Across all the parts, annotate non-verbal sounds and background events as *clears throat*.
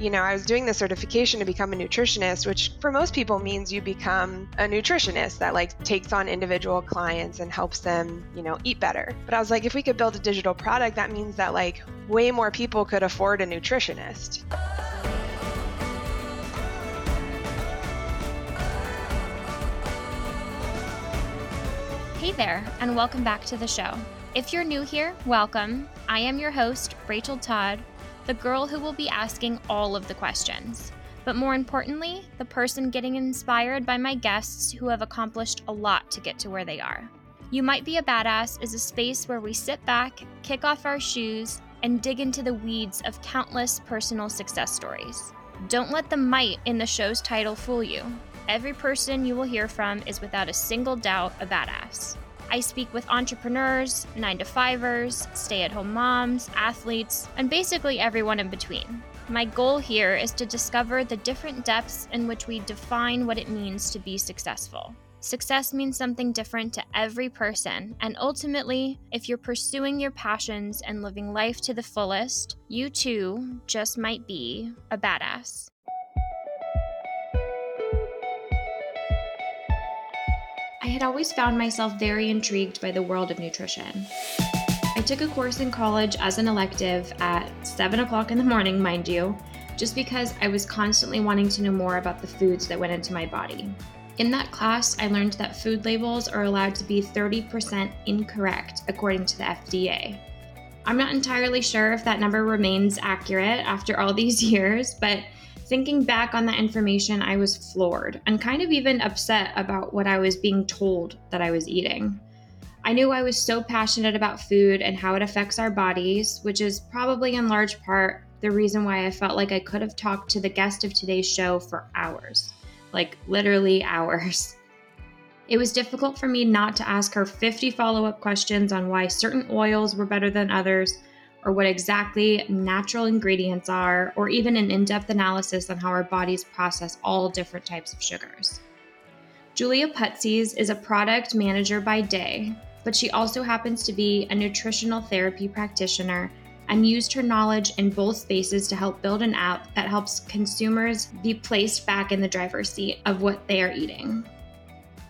you know, I was doing the certification to become a nutritionist, which for most people means you become a nutritionist that like takes on individual clients and helps them, you know, eat better. But I was like, if we could build a digital product, that means that like way more people could afford a nutritionist. Hey there, and welcome back to the show. If you're new here, welcome. I am your host, Rachel Todd, the girl who will be asking all of the questions. But more importantly, the person getting inspired by my guests who have accomplished a lot to get to where they are. You Might Be a Badass is a space where we sit back, kick off our shoes, and dig into the weeds of countless personal success stories. Don't let the might in the show's title fool you. Every person you will hear from is without a single doubt a badass. I speak with entrepreneurs, 9 to 5ers, stay at home moms, athletes, and basically everyone in between. My goal here is to discover the different depths in which we define what it means to be successful. Success means something different to every person, and ultimately, if you're pursuing your passions and living life to the fullest, you too just might be a badass. Had always found myself very intrigued by the world of nutrition. I took a course in college as an elective at 7 o'clock in the morning, mind you, just because I was constantly wanting to know more about the foods that went into my body. In that class, I learned that food labels are allowed to be 30% incorrect according to the FDA. I'm not entirely sure if that number remains accurate after all these *laughs* years, but Thinking back on that information, I was floored and kind of even upset about what I was being told that I was eating. I knew I was so passionate about food and how it affects our bodies, which is probably in large part the reason why I felt like I could have talked to the guest of today's show for hours like literally *laughs* hours. It was difficult for me not to ask her 50 follow up questions on why certain oils were better than others or what exactly natural ingredients are, or even an in depth analysis on how our bodies process all different types of sugars. Julia Putsies is a product manager by day, but she also happens to be a nutritional therapy practitioner and used her knowledge in both spaces to help build an app that helps consumers be placed back in the driver's seat of what they are eating.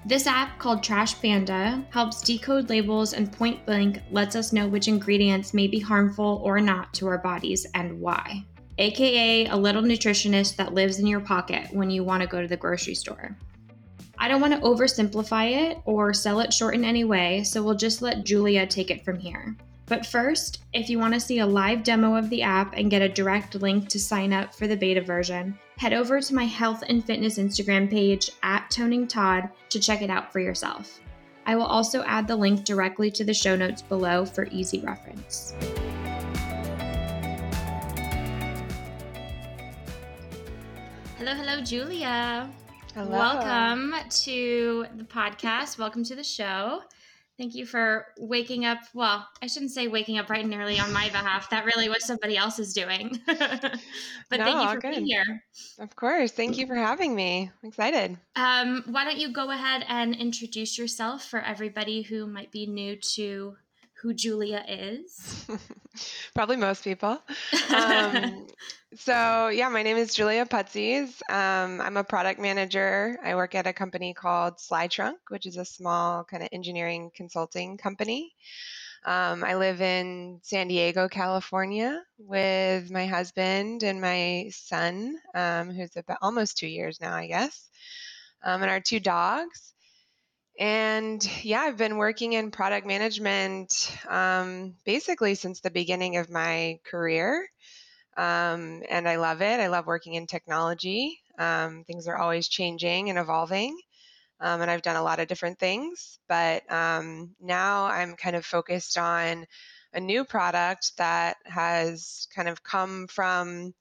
This app called Trash Panda helps decode labels and point blank lets us know which ingredients may be harmful or not to our bodies and why. AKA a little nutritionist that lives in your pocket when you want to go to the grocery store. I don't want to oversimplify it or sell it short in any way, so we'll just let Julia take it from here. But first, if you want to see a live demo of the app and get a direct link to sign up for the beta version, head over to my health and fitness Instagram page at Toning Todd to check it out for yourself. I will also add the link directly to the show notes below for easy reference. Hello, hello, Julia. Hello. Welcome to the podcast. Welcome to the show. Thank you for waking up. Well, I shouldn't say waking up bright and early on my behalf. That really was somebody else's doing. *laughs* but No, thank you for good. being here. Of course. Thank you for having me. I'm excited. Um, why don't you go ahead and introduce yourself for everybody who might be new to who Julia is? *laughs* Probably most people. Um, *laughs* so, yeah, my name is Julia Putsies. Um, I'm a product manager. I work at a company called SlideTrunk, which is a small kind of engineering consulting company. Um, I live in San Diego, California, with my husband and my son, um, who's about almost two years now, I guess, um, and our two dogs. And yeah, I've been working in product management um, basically since the beginning of my career. Um, and I love it. I love working in technology. Um, things are always changing and evolving. Um, and I've done a lot of different things. But um, now I'm kind of focused on a new product that has kind of come from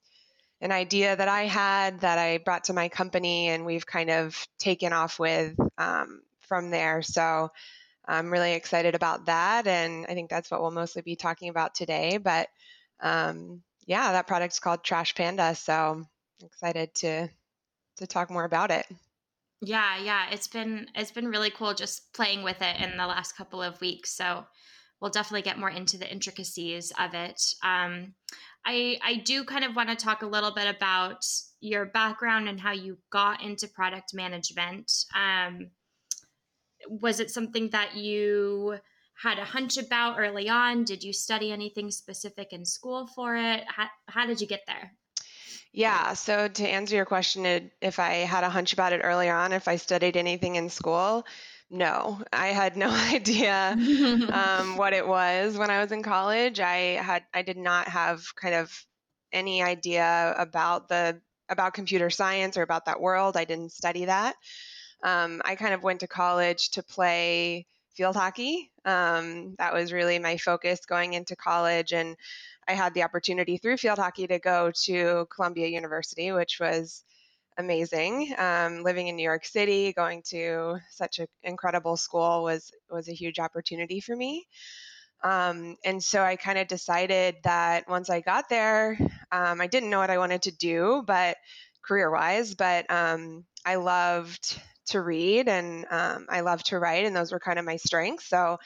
an idea that I had that I brought to my company, and we've kind of taken off with um, from there. So I'm really excited about that. And I think that's what we'll mostly be talking about today. But um, yeah, that product's called Trash Panda. So excited to to talk more about it. Yeah, yeah, it's been it's been really cool just playing with it in the last couple of weeks. So we'll definitely get more into the intricacies of it. Um, I I do kind of want to talk a little bit about your background and how you got into product management. Um, was it something that you had a hunch about early on? Did you study anything specific in school for it? How, how did you get there? Yeah, so to answer your question, if I had a hunch about it early on, if I studied anything in school, no, I had no *laughs* idea um, *laughs* what it was when I was in college. I had I did not have kind of any idea about the about computer science or about that world. I didn't study that. Um, I kind of went to college to play field hockey. Um, that was really my focus going into college, and I had the opportunity through field hockey to go to Columbia University, which was amazing. Um, living in New York City, going to such an incredible school was was a huge opportunity for me. Um, and so I kind of decided that once I got there, um, I didn't know what I wanted to do, but career wise, but um, I loved to read and um, I love to write, and those were kind of my strengths. So,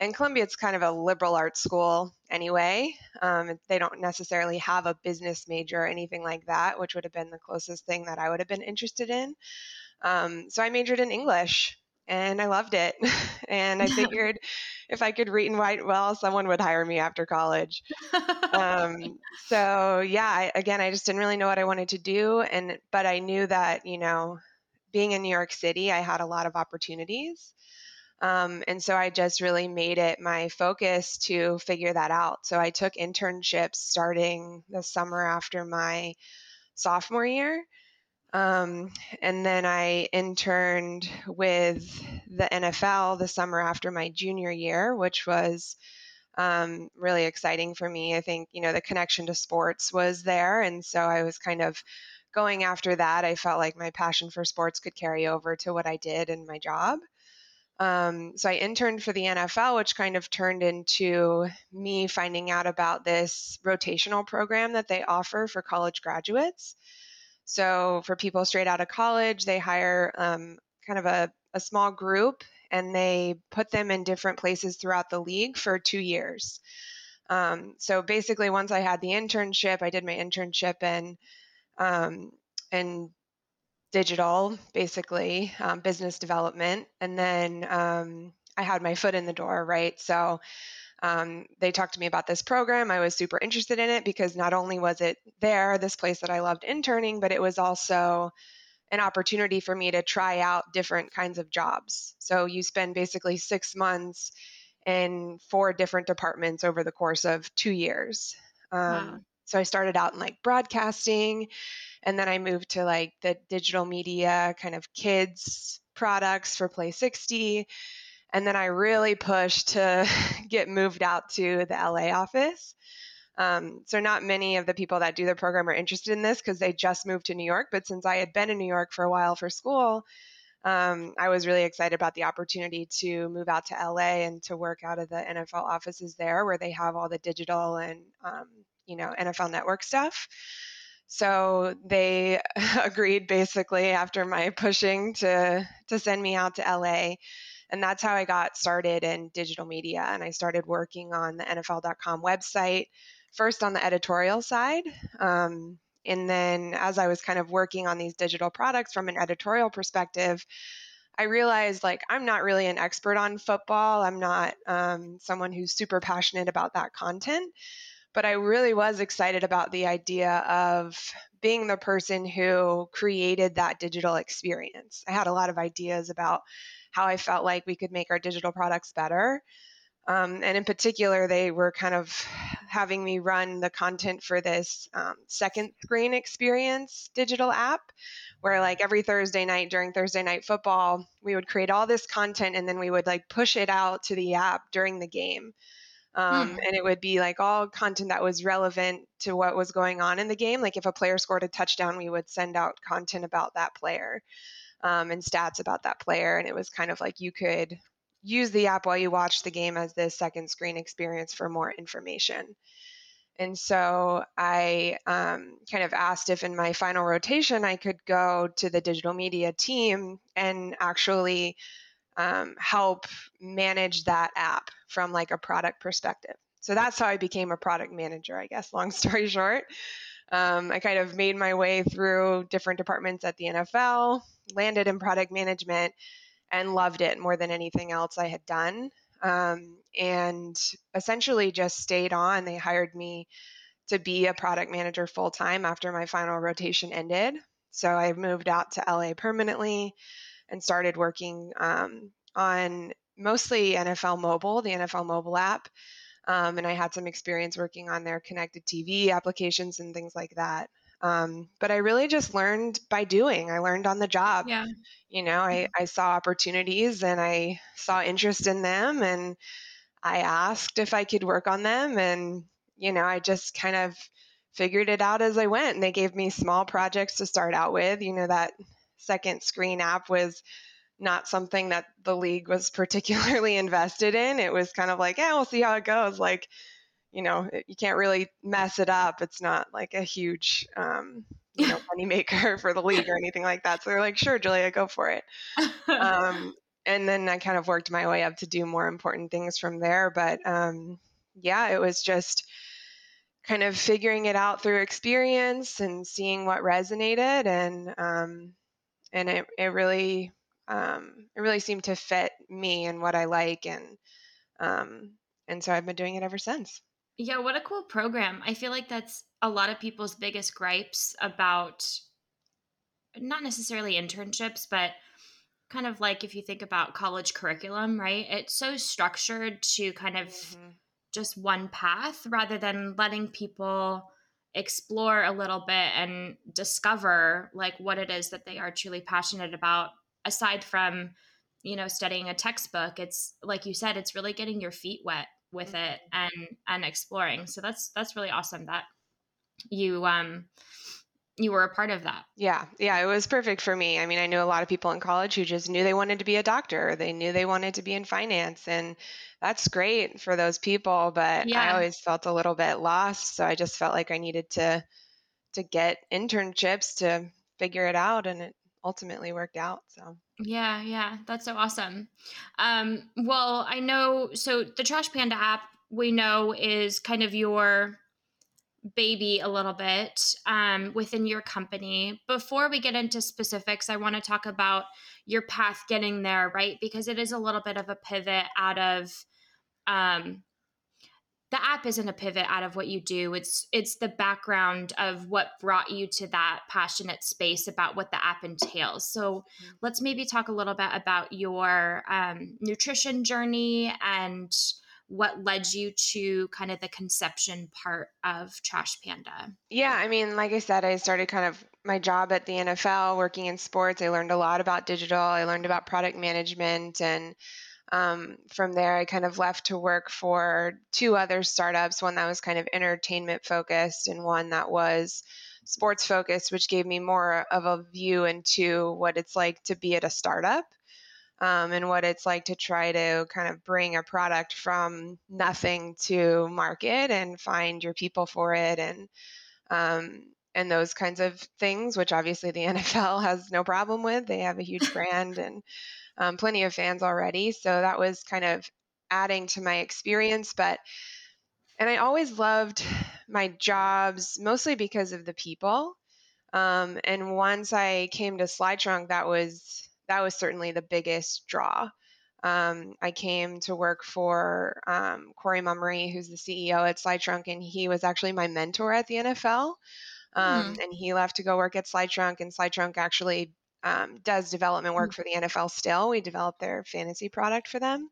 in Columbia, it's kind of a liberal arts school anyway. Um, they don't necessarily have a business major or anything like that, which would have been the closest thing that I would have been interested in. Um, so, I majored in English and I loved it. *laughs* and I *laughs* figured if I could read and write well, someone would hire me after college. um, *laughs* so yeah, I, again, I just didn't really know what I wanted to do, and but I knew that you know being in New York City, I had a lot of opportunities. Um, and so I just really made it my focus to figure that out. So I took internships starting the summer after my sophomore year. Um, and then I interned with the NFL the summer after my junior year, which was um, really exciting for me. I think, you know, the connection to sports was there. And so I was kind of going after that, I felt like my passion for sports could carry over to what I did in my job. Um, so I interned for the NFL, which kind of turned into me finding out about this rotational program that they offer for college graduates. So for people straight out of college, they hire um, kind of a, a small group and they put them in different places throughout the league for two years. Um, so basically, once I had the internship, I did my internship in um, and digital, basically, um, business development. And then um, I had my foot in the door, right? So um, they talked to me about this program. I was super interested in it because not only was it there, this place that I loved interning, but it was also an opportunity for me to try out different kinds of jobs. So you spend basically six months in four different departments over the course of two years. Um, wow. So I started out in like broadcasting, and then I moved to like the digital media kind of kids products for Play 60. And then I really pushed to *laughs* get moved out to the LA office. Um, so not many of the people that do the program are interested in this because they just moved to New York. But since I had been in New York for a while for school, um, I was really excited about the opportunity to move out to LA and to work out of the NFL offices there, where they have all the digital and um, you know, NFL network stuff. So they *laughs* agreed basically after my pushing to to send me out to LA. And that's how I got started in digital media. And I started working on the NFL.com website, first on the editorial side. Um, and then as I was kind of working on these digital products from an editorial perspective, I realized like I'm not really an expert on football. I'm not um, someone who's super passionate about that content but I really was excited about the idea of being the person who created that digital experience. I had a lot of ideas about how I felt like we could make our digital products better. Um, and in particular, they were kind of having me run the content for this um, second screen experience digital app, where like every Thursday night during Thursday night football, we would create all this content and then we would like push it out to the app during the game. Um, hmm. And it would be like all content that was relevant to what was going on in the game. Like if a player scored a touchdown, we would send out content about that player um, and stats about that player. And it was kind of like you could use the app while you watch the game as this second screen experience for more information. And so I um, kind of asked if in my final rotation I could go to the digital media team and actually um, help manage that app from like a product perspective. So that's how I became a product manager, I guess, long *laughs* story short. Um, I kind of made my way through different departments at the NFL, landed in product management, and loved it more than anything else I had done. Um, and essentially just stayed on. They hired me to be a product manager full time after my final rotation ended. So I moved out to LA permanently and started working um, on mostly NFL Mobile, the NFL Mobile app. Um, and I had some experience working on their connected TV applications and things like that. Um, but I really just learned by doing. I learned on the job. Yeah. You know, I, mm-hmm. I saw opportunities and I saw interest in them and I asked if I could work on them. And, you know, I just kind of figured it out as I went. And they gave me small projects to start out with. You know, that second screen app was not something that the league was *laughs* particularly invested in. It was kind of like, yeah, we'll see how it goes. Like, you know, you can't really mess it up. It's not like a huge, um, you know, *laughs* money maker for the league or anything like that. So they're like, sure, Julia, go for it. um, *laughs* and then I kind of worked my way up to do more important things from there. But um, yeah, it was just kind of figuring it out through experience and seeing what resonated and um, and it, it really um, it really seemed to fit me and what I like and um, and so I've been doing it ever since. Yeah, what a cool program. I feel like that's a lot of people's biggest gripes about not necessarily internships, but kind of like if you think about college curriculum, right? It's so structured to kind of mm-hmm. just one path rather than letting people explore a little bit and discover like what it is that they are truly passionate about aside from you know studying a textbook it's like you said it's really getting your feet wet with it mm-hmm. and and exploring. So that's that's really awesome that you um you were a part of that. Yeah. Yeah it was perfect for me. I mean i knew a lot of people in college who just knew they wanted to be a doctor. They knew they wanted to be in finance and that's great for those people but yeah. i always felt a little bit lost so i just felt like i needed to to get internships to figure it out and it ultimately worked out so yeah, yeah, that's so awesome. Um, well, I know. So the Trash Panda app we know is kind of your baby a little bit um, within your company. Before we get into specifics, I want to talk about your path getting there, right? Because it is a little bit of a pivot out of um, the app isn't a pivot out of what you do. It's it's the background of what brought you to that passionate space about what the app entails. So mm-hmm. let's maybe talk a little bit about your um, nutrition journey and what led you to kind of the conception part of trash panda. Yeah i mean like i said i started kind of my job at the nfl working in sports. I learned a lot about digital. I learned about product management and um, from there, I kind of left to work for two other startups one that was kind of entertainment focused, and one that was sports focused, which gave me more of a view into what it's like to be at a startup. Um, and what it's like to try to kind of bring a product from nothing to market and find your people for it and um, and those kinds of things, which obviously the *laughs* NFL has no problem with. They have a huge brand and um, plenty of fans already. So that was kind of adding to my experience. But, and I always loved my jobs mostly because of the people. Um, and once I came to SlideTrunk, that was that was certainly the biggest draw. Um, I came to work for um, Corey Mummery, who's the CEO at SlideTrunk, and he was actually my mentor at the NFL. Um, mm. And he left to go work at SlideTrunk, and SlideTrunk actually um, does development work mm. for the NFL still. We developed their fantasy product for them.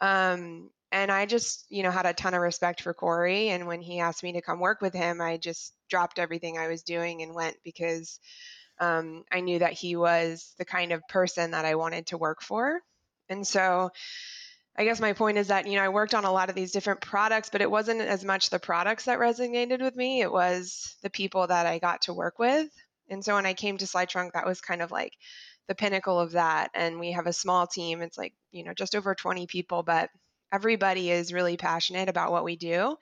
Um, and I just, you know, had a ton of respect for Corey. And when he asked me to come work with him, I just dropped everything I was doing and went because um, I knew that he was the kind of person that I wanted to work for. And so I guess my point is that, you know, I worked on a lot of these different products, but it wasn't as much the products that resonated with me, it was the people that I got to work with. And so when I came to SlideTrunk, that was kind of like the pinnacle of that. And we have a small team. It's like, you know, just over 20 people, but everybody is really passionate about what we do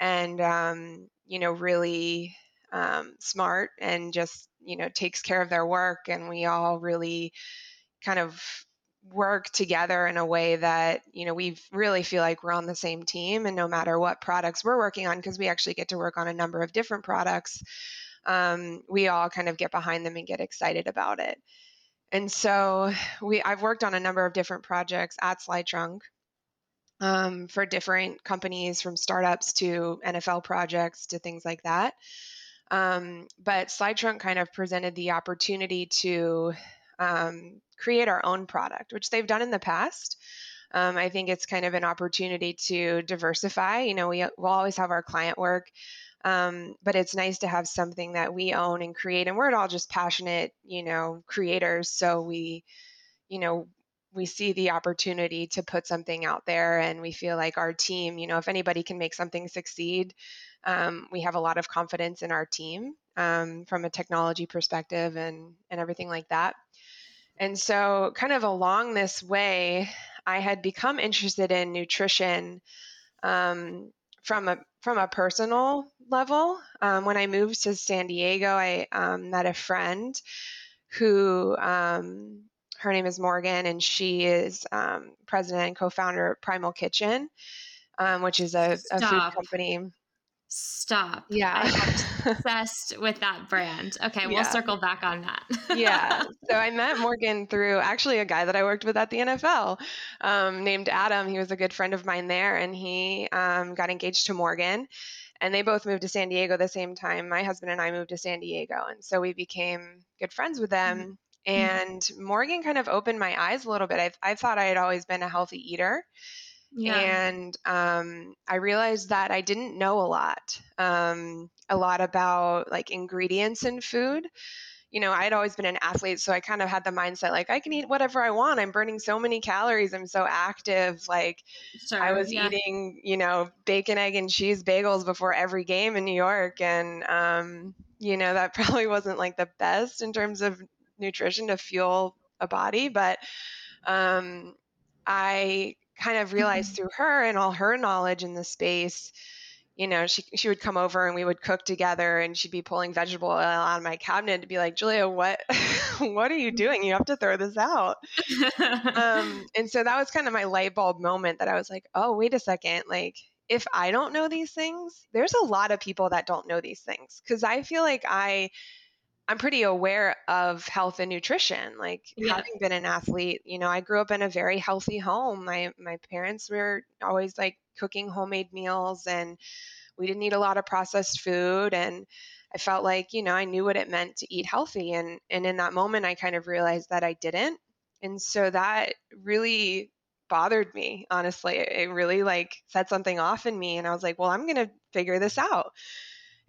and, um, you know, really um, smart and just, you know, takes care of their work. And we all really kind of work together in a way that you know we really feel like we're on the same team and no matter what products we're working on because we actually get to work on a number of different products um, we all kind of get behind them and get excited about it and so *sighs* we i've worked on a number of different projects at slidetrunk um, for different companies from startups to nfl projects to things like that um, but slidetrunk kind of presented the opportunity to um, create our own product, which they've done in the past. Um, I think it's kind of an opportunity to diversify. You know, we will always have our client work, um, but it's nice to have something that we own and create. And we're all just passionate, you know, creators. So we, you know, we see the opportunity to put something out there and we feel like our team, you know, if anybody can make something succeed, um, we have a lot of confidence in our team um, from a technology perspective and, and everything like that. And so, kind of along this way, I had become interested in nutrition um, from a from a personal level. Um, when I moved to San Diego, I um, met a friend who um, her name is Morgan, and she is um, president and co-founder of Primal Kitchen, um, which is a, a food company. Stop. Yeah. I'm *laughs* obsessed with that brand. Okay, we'll yeah. circle back on that. *laughs* yeah. So I met Morgan through actually a guy that I worked with at the NFL um, named Adam. He was a good friend of mine there, and he um, got engaged to Morgan. And they both moved to San Diego the same time. My husband and I moved to San Diego. And so we became good friends with them. Mm-hmm. And Morgan kind of opened my eyes a little bit. I, I thought I had always been a healthy eater. Yeah. And um, I realized that I didn't know a lot, um, a lot about like ingredients in food. You know, I'd always been an athlete, so I kind of had the mindset like I can eat whatever I want. I'm burning so many calories. I'm so active. Like sure, I was yeah. eating, you know, bacon, egg, and cheese bagels before every game in New York, and um, you know that *laughs* probably wasn't like the best in terms of nutrition to fuel a body, but um, I kind of realized mm-hmm. through her and all her knowledge in the space you know she, she would come over and we would cook together and she'd be pulling vegetable oil out of my cabinet to be like julia what *laughs* what are you doing? You have to throw this out. Um, *laughs* and so that was kind of my light bulb moment that i was like oh wait a second like if i don't know these things there's a lot of people that don't know these things. Because i feel like i I'm pretty aware of health and nutrition. Like yeah. having been an athlete, you know, I grew up in a very healthy home. My my parents were always like cooking homemade meals and we didn't eat a lot of processed food and I felt like, you know, I knew what it meant to eat healthy and and in that moment I kind of realized that I didn't. And so that really bothered me, honestly. It really like set something off in me and I was like, well, I'm going to figure this out.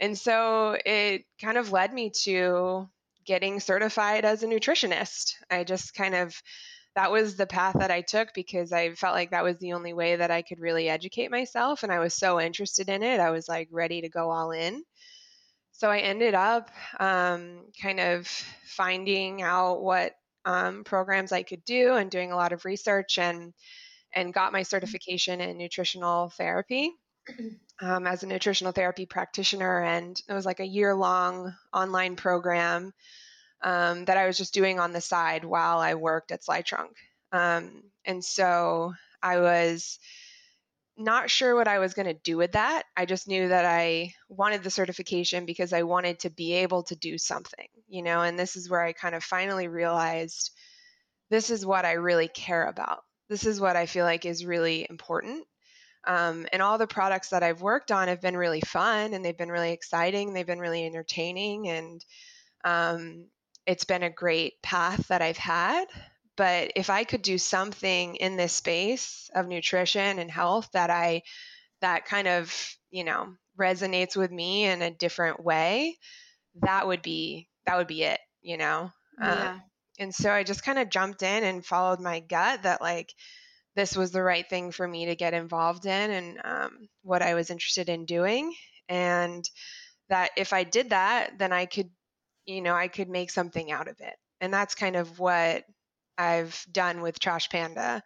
And so it kind of led me to getting certified as a nutritionist. I just kind of, that was the path that I took because I felt like that was the only way that I could really educate myself. And I was so interested in it. I was like ready to go all in. So I ended up um, kind of finding out what um, programs I could do and doing a lot of research and and got my certification in nutritional therapy *clears throat* um, as a nutritional therapy practitioner, and it was like a year long online program um, that I was just doing on the side while I worked at Slidetrunk. Um, and so I was not sure what I was going to do with that. I just knew that I wanted the certification because I wanted to be able to do something, you know, and this is where I kind of finally realized this is what I really care about. This is what I feel like is really important. Um, and all the products that I've worked on have been really fun and they've been really exciting. They've been really entertaining. And um, it's been a great path that I've had. But if I could do something in this space of nutrition and health that I, that kind of, you know, resonates with me in a different way, that would be, that would be it, you know? Yeah. Um, and so I just kind of jumped in and followed my gut that, like, this was the right thing for me to get involved in and um, what I was interested in doing. And that if I did that, then I could, you know, I could make something out of it. And that's kind of what I've done with Trash Panda.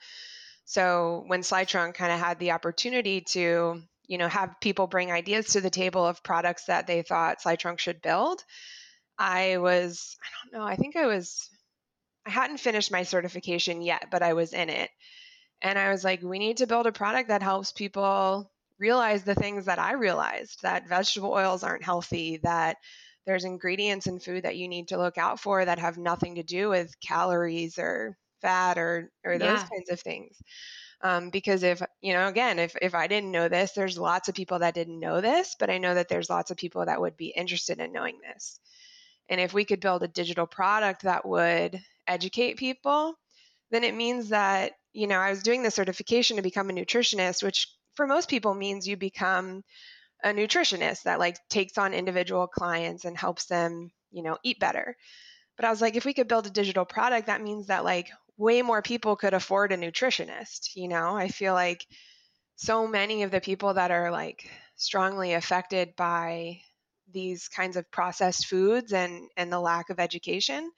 So when Slidetrunk kind of had the opportunity to, you know, have people bring ideas to the table of products that they thought Slidetrunk should build, I was, I don't know, I think I was I hadn't finished my certification yet, but I was in it. And I was like, we need to build a product that helps people realize the things that I realized that vegetable oils aren't healthy, that there's ingredients in food that you need to look out for that have nothing to do with calories or fat or or those yeah. kinds of things. Um, because if you know again if, if i didn't know this there's lots of people that didn't know this but i know that there's lots of people that would be interested in knowing this and if we could build a digital product that would educate people then it means that you know i was doing the certification to become a nutritionist which for most people means you become a nutritionist that like takes on individual clients and helps them you know eat better but i was like if we could build a digital product that means that like way more people could afford a nutritionist. You know, I feel like so many of the people that are like strongly affected by these kinds of processed foods and and the lack of education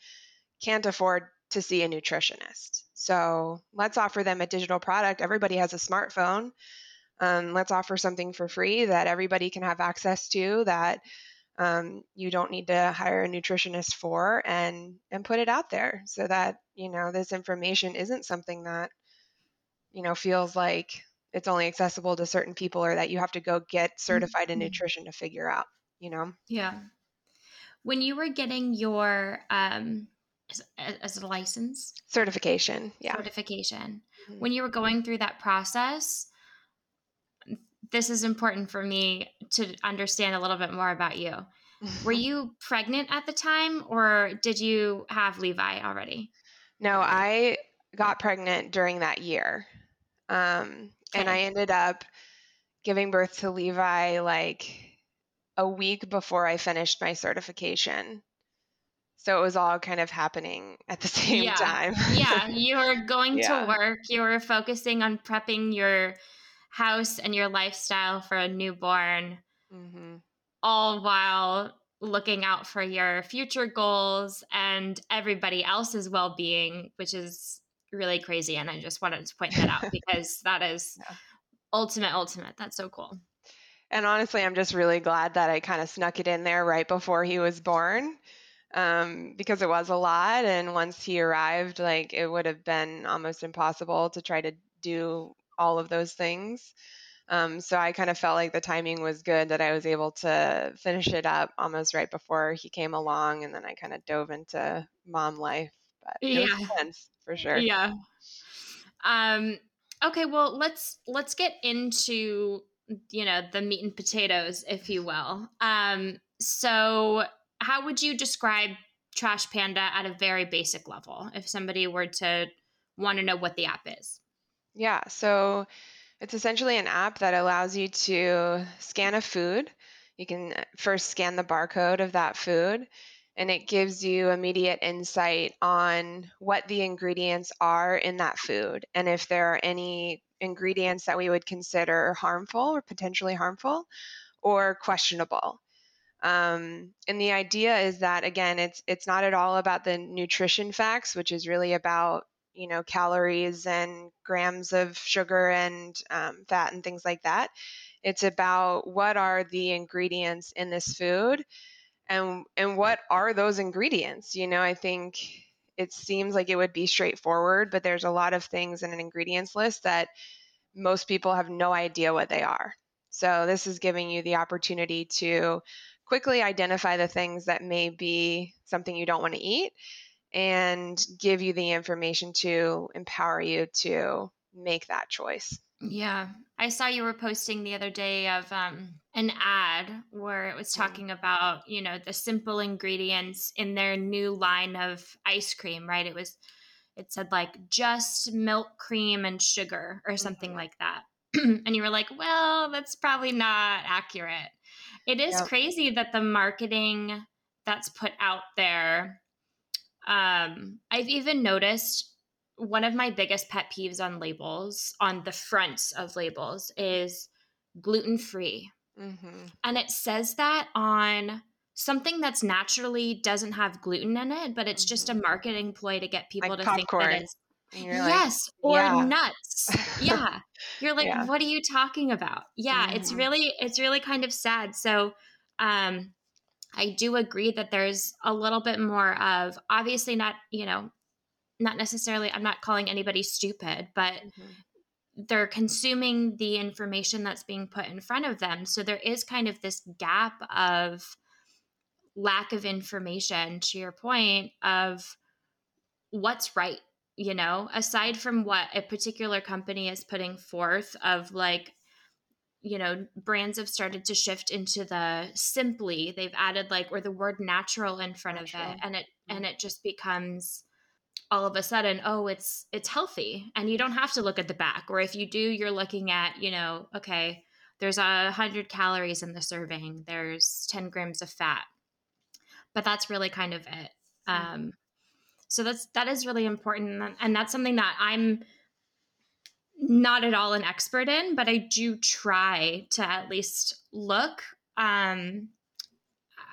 can't afford to see a nutritionist. So let's offer them a digital product. Everybody has a smartphone. Um, let's offer something for free that everybody can have access to that um, you don't need to hire a nutritionist for and and put it out there so that you know this information isn't something that you know feels like it's only accessible to certain people or that you have to go get certified in mm-hmm. nutrition to figure out you know yeah when you were getting your um as, as a license certification yeah certification mm-hmm. when you were going through that process this is important for me to understand a little bit more about you. *laughs* Were you pregnant at the time or did you have Levi already? No, I got pregnant during that year. Um, okay. And I ended up giving birth to Levi like a week before I finished my certification. So it was all kind of happening at the *laughs* same yeah. time. yeah, you were going yeah. to work, you were focusing on prepping your house and your lifestyle for a newborn, mm-hmm. all while looking out for your future goals and everybody else's well being, which is really crazy. And I just wanted to point that out *laughs* because that is yeah. ultimate, ultimate. That's so cool. And honestly, I'm just really glad that I kind of snuck it in there right before he was born um, because it was a lot. And once he arrived, like it would have been almost impossible to try to do all of those things. Um, so I kind of felt like the timing was good that I was able to finish it up almost right before he came along, and then I kind of dove into mom life. But it yeah. was intense for sure. Yeah. Um. Okay. Well, let's let's get into you know the meat and potatoes, if you will. Um. So, how would you describe Trash Panda at a very basic level, if somebody were to want to know what the app is? Yeah, so it's essentially an app that allows you to scan a food. You can uh, first scan the barcode of that food, and it gives you immediate insight on what the ingredients are in that food and if there are any ingredients that we would consider harmful or potentially harmful or questionable. Um, and the idea is that again, it's it's not at all about the nutrition facts, which is really about you know calories and grams of sugar and um, fat and things like that. It's about what are the ingredients in this food and and what are those ingredients? You know i think it seems like it would be straightforward but there's a lot of things in an ingredients list that most people have no idea what they are. So this is giving you the opportunity to quickly identify the things that may be something you don't want to eat and give you the information to empower you to make that choice. Yeah. I saw you were posting the other day of um, an ad where it was mm. talking about, you know, the simple ingredients in their new line of ice cream, right? It was, it said like just milk, cream, and sugar or something mm-hmm. like that. *clears throat* and you were like, well, that's probably not accurate. It is yep. crazy that the marketing that's put out there um, I've even noticed one of my biggest pet peeves on labels, on the fronts of labels, is gluten free. Mm-hmm. And it says that on something that's naturally doesn't have gluten in it, but it's mm-hmm. just a mm-hmm. marketing ploy to get people like to popcorn. think that it's yes like, or yeah. nuts *laughs* yeah you're like yeah. what are you talking about yeah mm. it's mm-hmm. really it's really kind of sad so um I do agree that there's a little bit more of obviously not, you know, not necessarily i'm not calling anybody stupid but mm-hmm. they're consuming the information that's being put in front of them so there is kind of this gap of lack of information to your point of what's right you know aside from what a particular company is putting forth of like you know brands have started to shift into the simply they've added like or the word natural in front natural. of it and it and it just becomes all of a sudden oh it's it's healthy and you don't have to look at the back or if you do you're looking at you know okay there's a hundred calories in the serving there's 10 grams of fat. But that's really kind of it. Um so that's that is really important and that's something that i'm not at all an expert in, but I do try to at least look. Um,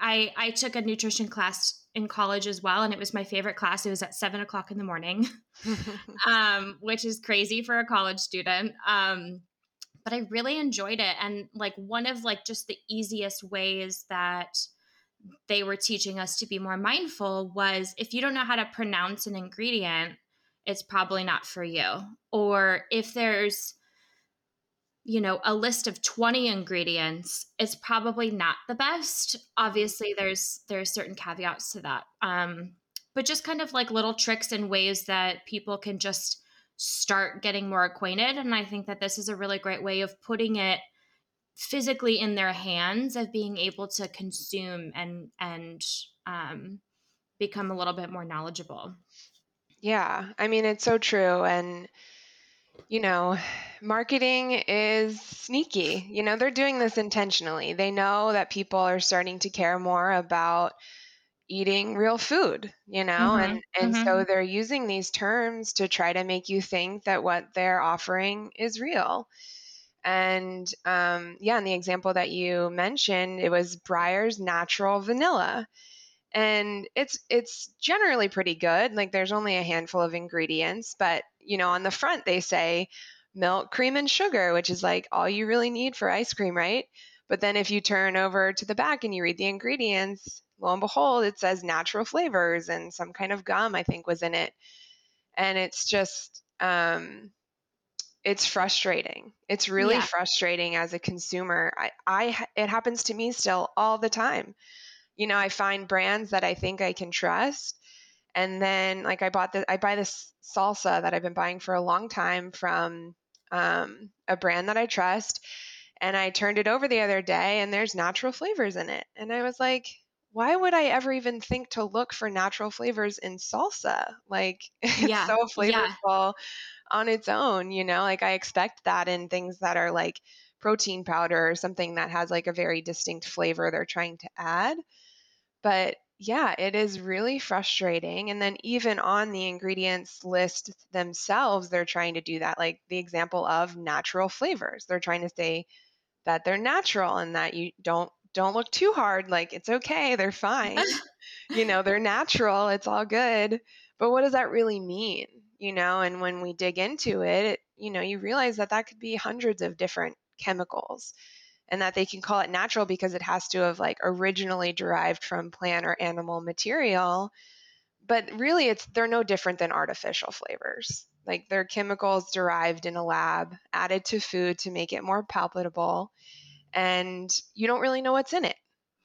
I I took a nutrition class in college as well, and it was my favorite class. It was at seven o'clock in the morning, *laughs* *laughs* um, which is crazy for a college student. Um, but I really enjoyed it, and like one of like just the easiest ways that they were teaching us to be more mindful was if you don't know how to pronounce an ingredient it's probably not for you. Or if there's, you know, a list of 20 ingredients, it's probably not the best. Obviously, there's there's certain caveats to that. Um, but just kind of like little tricks and ways that people can just start getting more acquainted. And I think that this is a really great way of putting it physically in their hands of being able to consume and and um, become a little bit more knowledgeable. Yeah, I mean, it's so true. And, you know, marketing is sneaky. You know, they're doing this intentionally. They know that people are starting to care more about eating real food, you know, mm-hmm. and and mm-hmm. so they're using these terms to try to make you think that what they're offering is real. And um, yeah, in the example that you mentioned, it was Breyer's natural vanilla. And it's it's generally pretty good like there's only a handful of ingredients but you know on the front they say milk cream and sugar which is like all you really need for ice cream right? But then if you turn over to the back and you read the ingredients lo and behold it says natural flavors and some kind of gum i think was in it. And it's just um it's frustrating it's really yeah. frustrating as a consumer i i it happens to me still all the time you know, I find brands that I think I can trust. And then like I bought the I buy this salsa that I've been buying for a long time from um, a brand that I trust. And I turned it over the other day and there's natural flavors in it. And I was like, why would I ever even think to look for natural flavors in salsa? Like *laughs* it's yeah. so flavorful yeah. On its own, you know? Like I expect that in things that are like protein powder or something that has like a very distinct flavor they're trying to add. But yeah, it is really frustrating. And then even on the ingredients list themselves, they're trying to do that. Like the example of natural flavors. They're trying to say that they're natural and that you don't don't look too hard. Like it's okay, they're fine. *laughs* you know, they're natural, it's all good. But what does that really mean? You know, and when we dig into it, it you know, you realize that that could be hundreds of different chemicals and that they can call it natural because it has to have like originally derived from plant or animal material but really it's they're no different than artificial flavors. Like they're chemicals derived in a lab added to food to make it more palatable and you don't really know what's in it.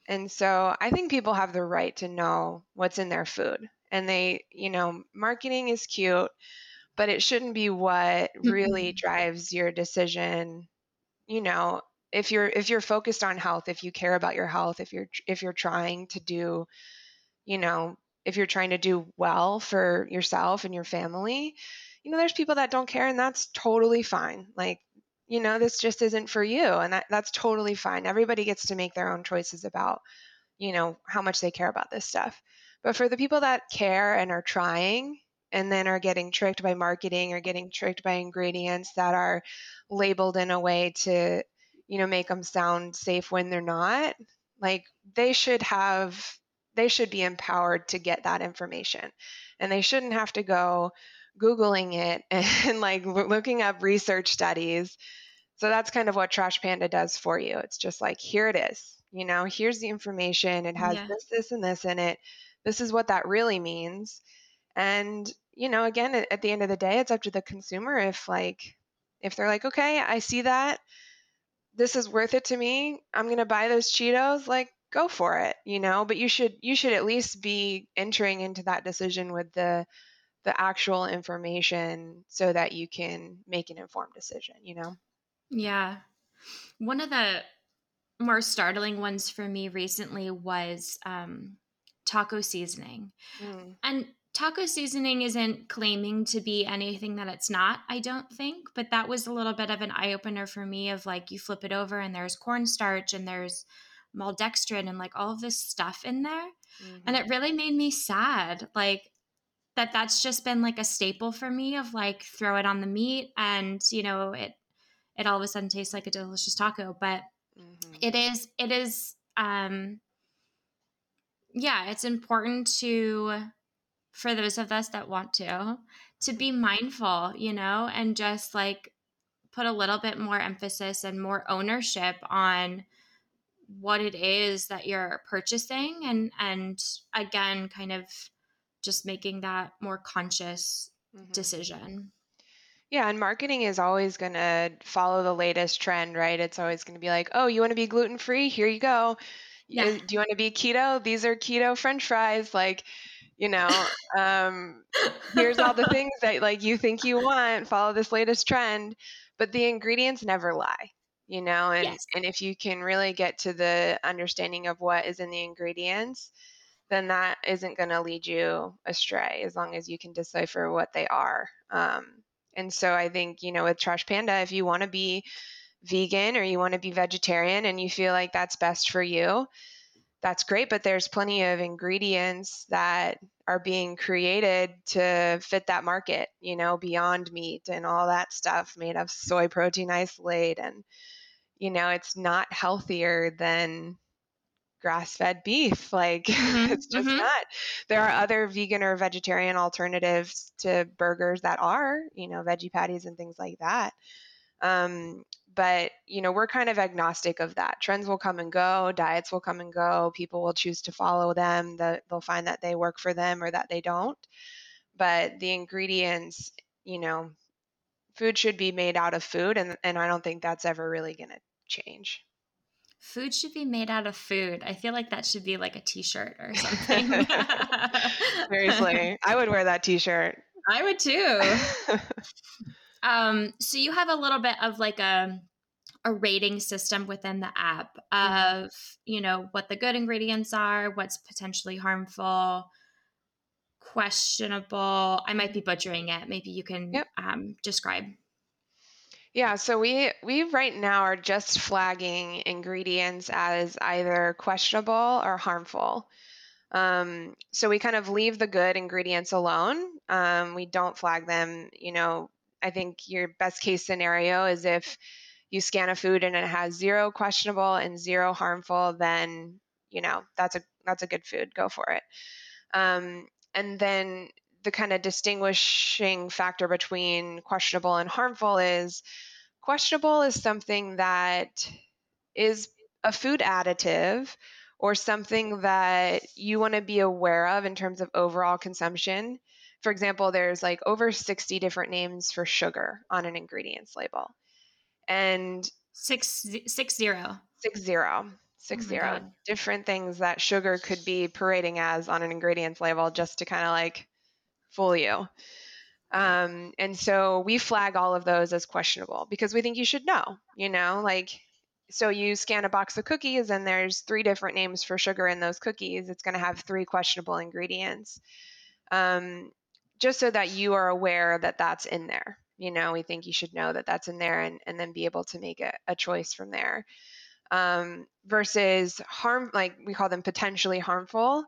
And so i think people have the right to know what's in their food and they you know marketing is cute but it shouldn't be what really mm-hmm. drives your decision you know if you're if you're focused on health if you care about your health if you're if you're trying to do you know if you're trying to do well for yourself and your family you know there's people that don't care and that's totally fine. Like you know this just isn't for you and that, that's totally fine. Everybody gets to make their own choices about you know how much they care about this stuff but for the people that care and are trying and then are getting tricked by marketing or getting tricked by ingredients that are labeled in a way to you know, make them sound safe when they're not. Like they should have, they should be empowered to get that information. And they shouldn't have to go Googling it *laughs* and like looking up research studies. So that's kind of what Trash Panda does for you. It's just like, here it is. You know, here's the information. It has yeah. this, this, and this in it. This is what that really means. And you know, again, at, the end of the day, it's up to the consumer if like if they're like, okay, I see that this is worth it to me. I'm going to buy those Cheetos. Like, go for it, you know, but you should you should at least be entering into that decision with the the actual information so that you can make an informed decision, you know. Yeah. One of the more startling ones for me recently was um, taco seasoning. Mm. And taco seasoning isn't claiming to be anything that it's not, I don't think, but that was a little bit of an eye opener for me of like you flip it over and there's cornstarch and there's maltodextrin and like all of this stuff in there. Mm-hmm. And it really made me sad. Like that that's just been like a staple for me of like throw it on the meat and you know it it all of a sudden tastes like a delicious taco, but mm-hmm. it is it is um yeah, it's important to for those of us that want to to be mindful, you know, and just like put a little bit more emphasis and more ownership on what it is that you're purchasing and and again kind of just making that more conscious mm-hmm. decision. Yeah, and marketing is always going to follow the latest trend, right? It's always going to be like, "Oh, you want to be gluten free? Here you go. Yeah. Do you want to be keto? These are keto french fries." Like, you know, um, here's all the things that like you think you want. Follow this latest trend, but the ingredients never lie. You know, and yes. and if you can really get to the understanding of what is in the ingredients, then that isn't going to lead you astray as long as you can decipher what they are. Um, and so I think, you know, with Trash Panda, if you want to be vegan or you want to be vegetarian and you feel like that's best for you, that's great. But there's plenty of ingredients that are being created to fit that market, you know, beyond meat and all that stuff made of soy protein isolate. And, you know, it's not healthier than grass fed beef. *laughs* Like mm-hmm. it's just mm-hmm. not. There are other vegan or vegetarian alternatives to burgers that are, you know, veggie patties and things like that. Um, but you know, we're kind of agnostic of that. Trends will come and go, diets will come and go. People will choose to follow them. The, they'll find that they work for them or that they don't. But the ingredients, you know, food should be made out of food, and and I don't think that's ever really going to change food should be made out of food. I feel like that should be like a t-shirt or *laughs* something. Seriously, I would wear that t-shirt. I would too. *laughs* um, so you have a little bit of like a a rating system within the app mm-hmm. of you know what the good ingredients are, what's potentially harmful, questionable. I might be butchering it. Maybe you can yep. um, describe. Yeah, so we we right now are just flagging ingredients as either questionable or harmful. Um, so we kind of leave the good ingredients alone. Um, we don't flag them. You know, I think your best case scenario is if you scan a food and it has zero questionable and zero harmful, then you know that's a that's a good food. Go for it. Um, and then the kind of distinguishing factor between questionable and harmful is questionable is something that is a food additive or something that you want to be aware of in terms of overall consumption. For example, there's like over 60 different names for sugar on an ingredients label. And six six zero. Six zero. Six oh zero. Different things that sugar could be parading as on an ingredients label just to kind of like fool you. Um, and so we flag all of those as questionable because we think you should know, you know, like, so you scan a box of cookies and there's three different names for sugar in those cookies. It's going to have three questionable ingredients. Um, just so that you are aware that that's in there. You know, we think you should know that that's in there and, and then be able to make a, a choice from there. Um, versus harm, like we call them potentially harmful.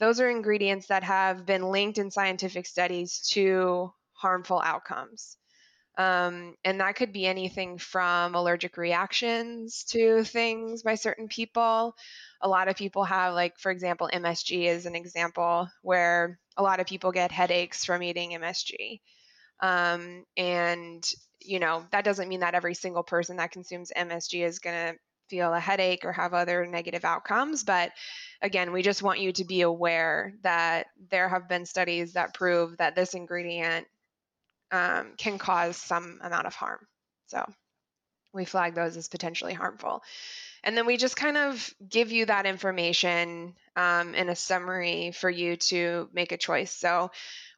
Those are ingredients that have been linked in scientific studies to harmful outcomes. Um, and that could be anything from allergic reactions to things by certain people. A lot of people have, like, for example, MSG is an example where a lot of people get headaches from eating MSG. Um, and, you know, that doesn't mean that every single person that consumes MSG is going to feel a headache or have other negative outcomes. But again, we just want you to be aware that there have been studies that prove that this ingredient um, can cause some amount of harm. So we flag those as potentially harmful. And then we just kind of give you that information um, in a summary for you to make a choice. So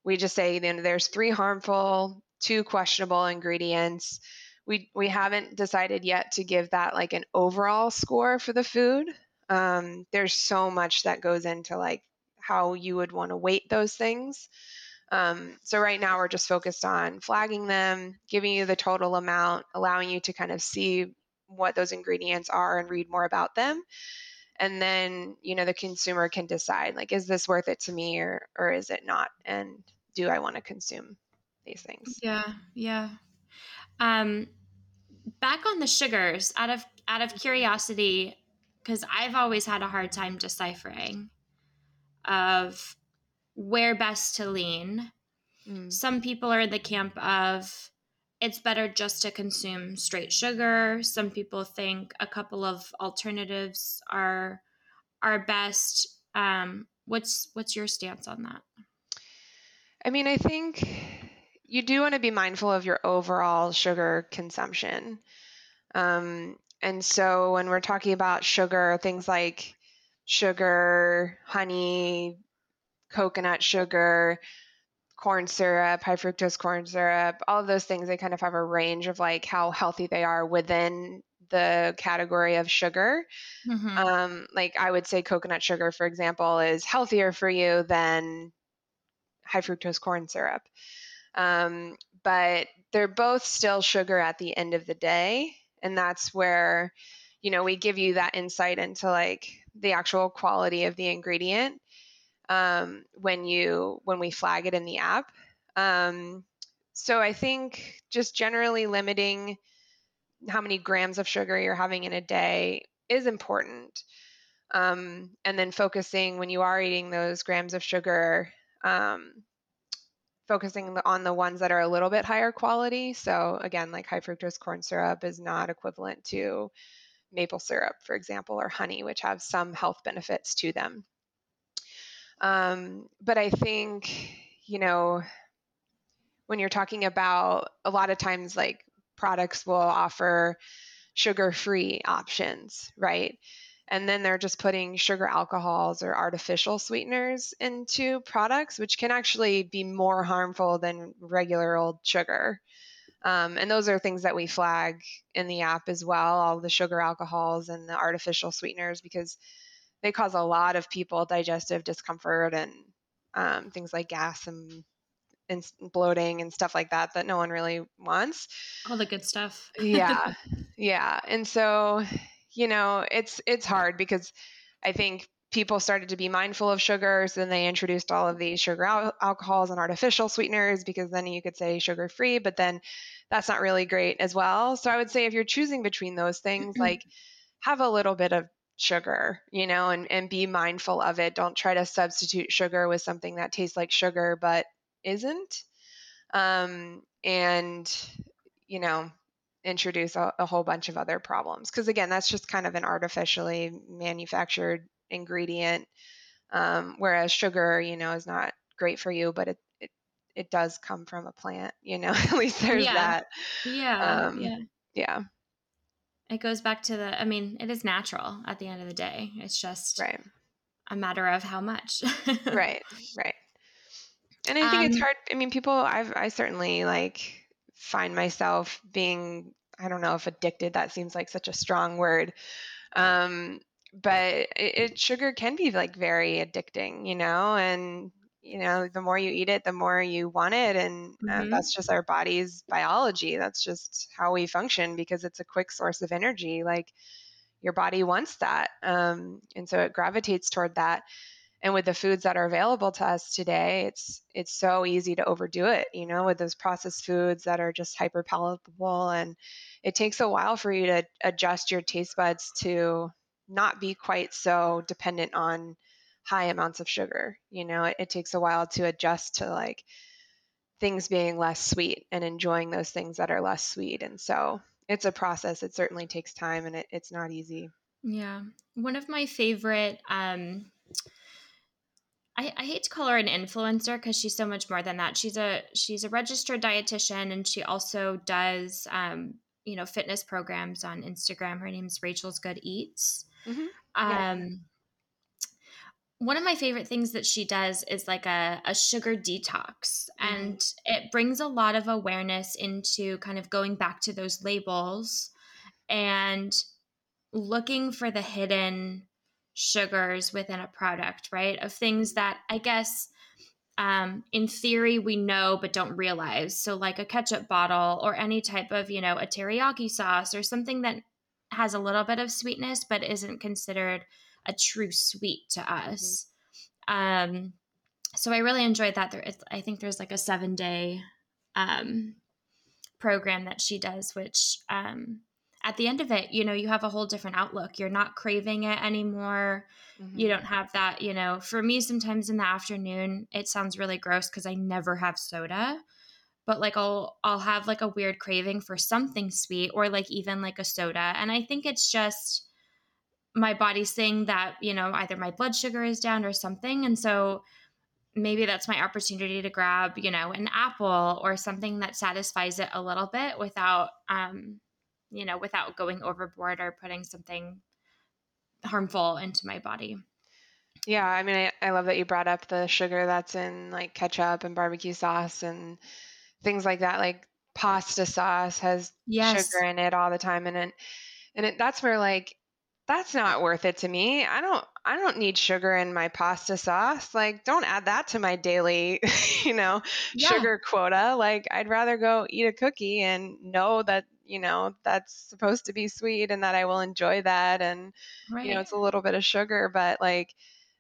we just say, you know, there's three harmful, two questionable ingredients. We, we haven't decided yet to give that like an overall score for the food. Um, there's so much that goes into like how you would want to weight those things. Um, so right now we're just focused on flagging them, giving you the total amount, allowing you to kind of see what those ingredients are and read more about them. And then, you know, the consumer can decide like, is this worth it to me or, or is it not? And do I want to consume these things? Yeah. Yeah. Um, back on the sugars out of, out of curiosity, because I've always had a hard time deciphering of where best to lean. Mm. Some people are in the camp of it's better just to consume straight sugar. Some people think a couple of alternatives are are best. Um, what's what's your stance on that? I mean, I think you do want to be mindful of your overall sugar consumption. Um, and so when we're talking about sugar, things like sugar, honey, coconut sugar, corn syrup, high fructose corn syrup, all of those things, they kind of have a range of like how healthy they are within the category of sugar. Mm-hmm. Um, like I would say coconut sugar, for example, is healthier for you than high fructose corn syrup. Um, but they're both still sugar at the end of the day. And that's where, you know, we give you that insight into like the actual quality of the ingredient um, when you when we flag it in the app. Um, so I think just generally limiting how many grams of sugar you're having in a day is important. Um, and then focusing when you are eating those grams of sugar, um, focusing on the ones that are a little bit higher quality. So again, like high fructose corn syrup is not equivalent to maple syrup, for example, or honey, which have some health benefits to them. Um, but I think, you know, when you're talking about a lot of times, like products will offer sugar free options, right? And then they're just putting sugar alcohols or artificial sweeteners into products, which can actually be more harmful than regular old sugar. Um, and those are things that we flag in the app as well all the sugar alcohols and the artificial sweeteners, because they cause a lot of people digestive discomfort and um, things like gas and and bloating and stuff like that that no one really wants. All the good stuff. yeah. *laughs* Yeah. And so, you know, it's it's hard because I think people started to be mindful of sugars and they introduced all of these sugar al- alcohols and artificial sweeteners because then you could say sugar free, but then that's not really great as well. So I would say if you're choosing between those things, *clears throat* like have a little bit of sugar, you know, and, and be mindful of it. Don't try to substitute sugar with something that tastes like sugar but isn't. Um, and, you know, introduce a, a whole bunch of other problems. Because again, that's just kind of an artificially manufactured ingredient. Um, whereas sugar, you know, is not great for you, but it, it, it does come from a plant, you know, *laughs* at least there's yeah. that. Yeah. Um, yeah. Yeah it goes back to the i mean it is natural at the end of the day. It's just right. a matter of how much. *laughs* Right right. And i think um, it's hard i mean people i've i certainly like find myself being i don't know if addicted that seems like such a strong word um but it, it sugar can be like very addicting you know and you know the more you eat it the more you want it and uh, mm-hmm. that's just our body's biology that's just how we function because it's a quick source of energy like your body wants that um, and so it gravitates toward that and with the foods that are available to us today it's it's so easy to overdo it you know with those processed foods that are just hyper palatable and it takes a while for you to adjust your taste buds to not be quite so dependent on high amounts of sugar. You know, it, it takes a while to adjust to like things being less sweet and enjoying those things that are less sweet. And so it's a process. It certainly takes time and it, it's not easy. Yeah. One of my favorite, um, I, I hate to call her an influencer because she's so much more than that. She's a she's a registered dietitian and she also does um, you know fitness programs on Instagram. Her name's Rachel's Good Eats. Mm-hmm. Yeah. One of my favorite things that she does is like a, a sugar detox mm-hmm. and it brings a lot of awareness into kind of going back to those labels and looking for the hidden sugars within a product right of things that i guess um, in theory we know but don't realize so like a ketchup bottle or any type of you know a teriyaki sauce or something that has a little bit of sweetness but isn't considered a true sweet to mm-hmm. us. Mm-hmm. Um, so I really enjoyed that. There, is, I think there's like a seven day um, program that she does, which um, at the end of it, you know, you have a whole different outlook. You're not craving it anymore. Mm-hmm. You don't have that, you know, for me, sometimes in the afternoon, it sounds really gross because I never have soda. But like I'll I'll have like a weird craving for something sweet or like even like a soda. And I think it's just my body's saying that, you know, either my blood sugar is down or something. And so maybe that's my opportunity to grab, you know, an apple or something that satisfies it a little bit without, um, you know, without going overboard or putting something harmful into my body. Yeah, I mean, I, I love that you brought up the sugar that's in like ketchup and barbecue sauce and things like that. Like pasta sauce has yes. sugar in it all the time, and it, and it, that's where like that's not worth it to me. I don't I don't need sugar in my pasta sauce. Like don't add that to my daily, *laughs* you know, yeah. sugar quota. Like I'd rather go eat a cookie and know that, you know, that's supposed to be sweet and that I will enjoy that and right. you know, it's a little bit of sugar, but like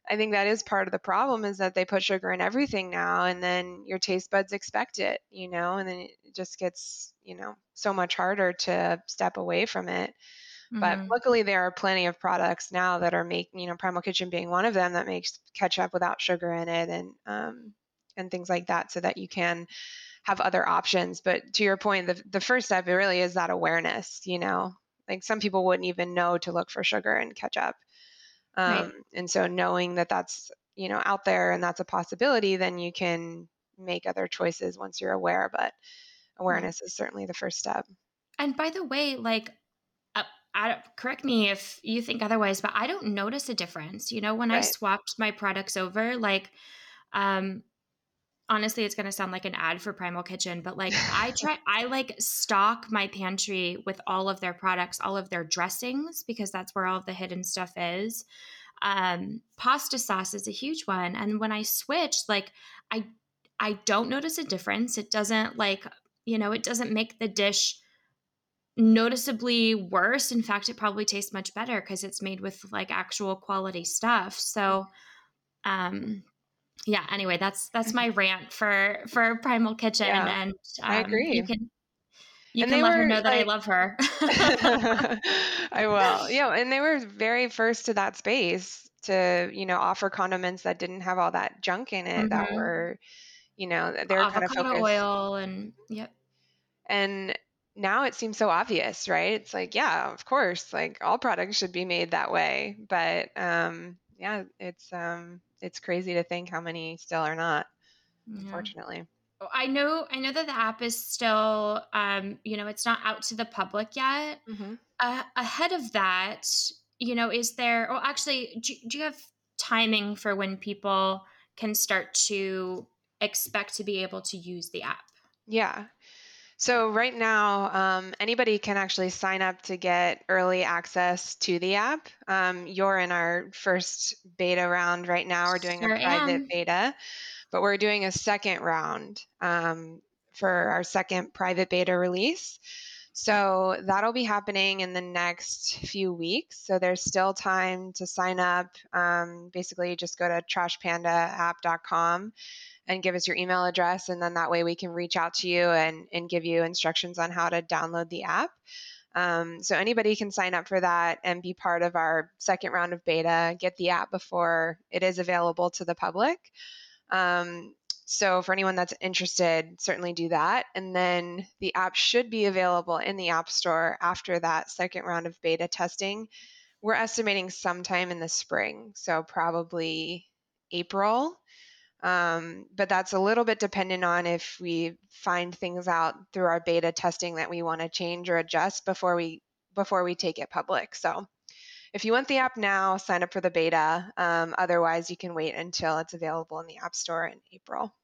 I think that is part of the problem is that they put sugar in everything now and then your taste buds expect it, you know, and then it just gets, you know, so much harder to step away from it. Mm-hmm. But luckily, there are plenty of products now that are making, you know, Primal Kitchen being one of them that makes ketchup without sugar in it, and um, and things like that, so that you can have other options. But to your point, the the first step really is that awareness. You know, like some people wouldn't even know to look for sugar in ketchup, um, right. and so knowing that that's you know out there and that's a possibility, then you can make other choices once you're aware. But awareness right. is certainly the first step. And by the way, like I, correct me if you think otherwise, but I don't notice a difference. You know, when right. I swapped my products over, like, um, honestly, it's going to sound like an ad for Primal Kitchen, but like, I *laughs* try, I like stock my pantry with all of their products, all of their dressings, because that's where all of the hidden stuff is. Um, pasta sauce is a huge one. And when I switched, like, I, I don't notice a difference. It doesn't like, you know, it doesn't make the dish noticeably worse. In fact, it probably tastes much better because it's made with like actual quality stuff. So, um, yeah. Anyway, that's that's my *laughs* rant for for Primal Kitchen, yeah, and um, I agree. You can you and can let were, her know that like, I love her. *laughs* I will. *laughs* Yeah, and they were very first to that space to you know offer condiments that didn't have all that junk in it mm-hmm. that were you know they're kind of focused oil and yep and now it seems so obvious, right? It's like, yeah, of course, like all products should be made that way. But um, yeah, it's um, it's crazy to think how many still are not, yeah. unfortunately. Oh, I know, I know that the app is still, um, you know, it's not out to the public yet. Mm-hmm. Uh, ahead of that, you know, is there? Oh, actually, do, do you have timing for when people can start to expect to be able to use the app? Yeah. So right now, um, anybody can actually sign up to get early access to the app. Um, you're in our first beta round right now. We're doing sure a private am. beta, but we're doing a second round um, for our second private beta release. So that'll be happening in the next few weeks. So there's still time to sign up. Um, basically, just go to trashpandaapp.com and give us your email address. And then that way we can reach out to you and, and give you instructions on how to download the app. Um, so anybody can sign up for that and be part of our second round of beta, get the app before it is available to the public. Um, So, for anyone that's interested, certainly do that. And then the app should be available in the App Store after that second round of beta testing. We're estimating sometime in the spring, so probably April. Um, but that's a little bit dependent on if we find things out through our beta testing that we want to change or adjust before we before we take it public. So if you want the app now, sign up for the beta. Um, otherwise, you can wait until it's available in the App Store in April.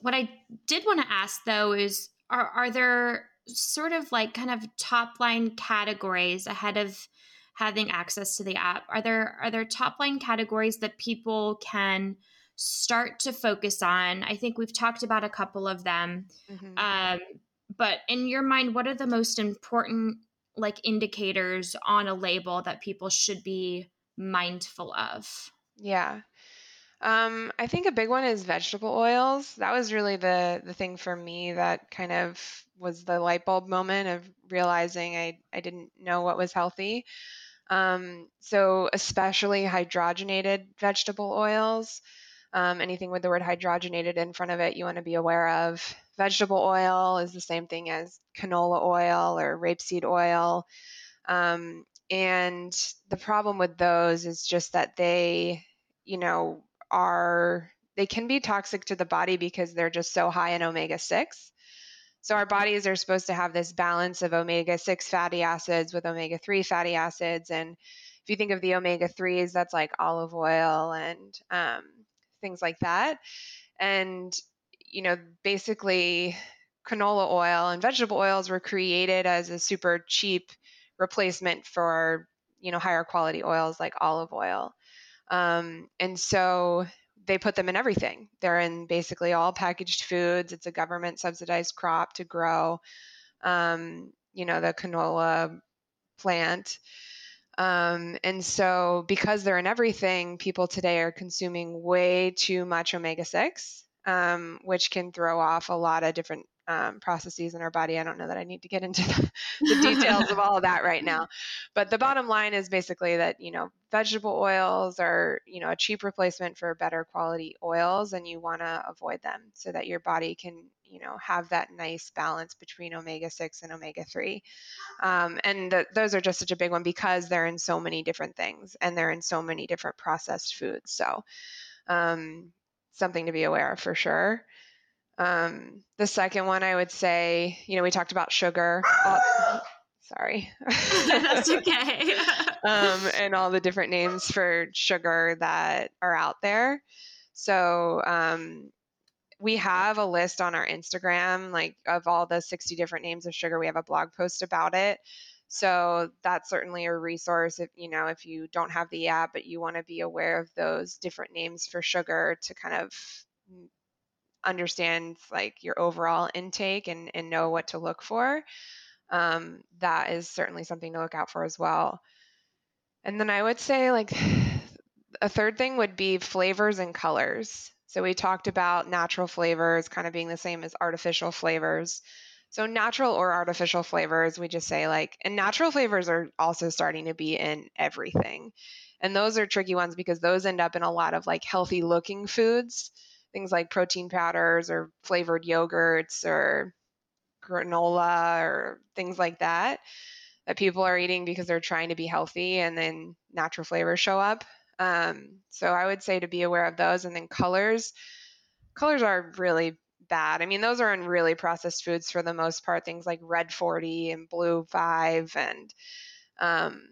What I did want to ask though is are, are there sort of like kind of top line categories ahead of having access to the app? Are there are there top line categories that people can start to focus on? I think we've talked about a couple of them. Mm-hmm. Um, but in your mind, what are the most important like indicators on a label that people should be mindful of? Yeah. Um, I think a big one is vegetable oils. That was really the the thing for me that kind of was the light bulb moment of realizing I, I didn't know what was healthy. Um, so especially hydrogenated vegetable oils, um, anything with the word hydrogenated in front of it, you want to be aware of. Vegetable oil is the same thing as canola oil or rapeseed oil. Um, and the problem with those is just that they, you know, are, they can be toxic to the body because they're just so high in omega 6. So our bodies are supposed to have this balance of omega 6 fatty acids with omega 3 fatty acids. And if you think of the omega 3s, that's like olive oil and um, things like that. And, you know, basically, canola oil and vegetable oils were created as a super cheap replacement for, you know, higher quality oils like olive oil. Um, and so they put them in everything. They're in basically all packaged foods. It's a government subsidized crop to grow, um, you know, the canola plant. Um, and so, because they're in everything, people today are consuming way too much omega 6, um, which can throw off a lot of different um, processes in our body. I don't know that I need to get into the, the details of all of that right now. But the bottom line is basically that, you know, vegetable oils are, you know, a cheap replacement for better quality oils, and you want to avoid them so that your body can, you know, have that nice balance between omega 6 and omega 3. Um, and those are just such a big one because they're in so many different things and they're in so many different processed foods. So, um, something to be aware of for sure. Um, the second one, I would say, you know, we talked about sugar. *laughs* *laughs* Sorry. *laughs* That's okay. um, and all the different names for sugar that are out there. So, um, we have a list on our Instagram, like of all the 60 different names of sugar. We have a blog post about it. So that's certainly a resource if you know if you don't have the app, but you want to be aware of those different names for sugar to kind of understand like your overall intake and, and know what to look for. Um, that is certainly something to look out for as well. And then I would say like *sighs* a third thing would be flavors and colors. So we talked about natural flavors kind of being the same as artificial flavors. So natural or artificial flavors, we just say like, and natural flavors are also starting to be in everything. And those are tricky ones because those end up in a lot of like healthy looking foods things like protein powders or flavored yogurts or granola or things like that that people are eating because they're trying to be healthy and then natural flavors show up. Um, so I would say to be aware of those. And then colors, colors are really bad. I mean, those are in really processed foods for the most part, things like red 40 and blue 5 and um,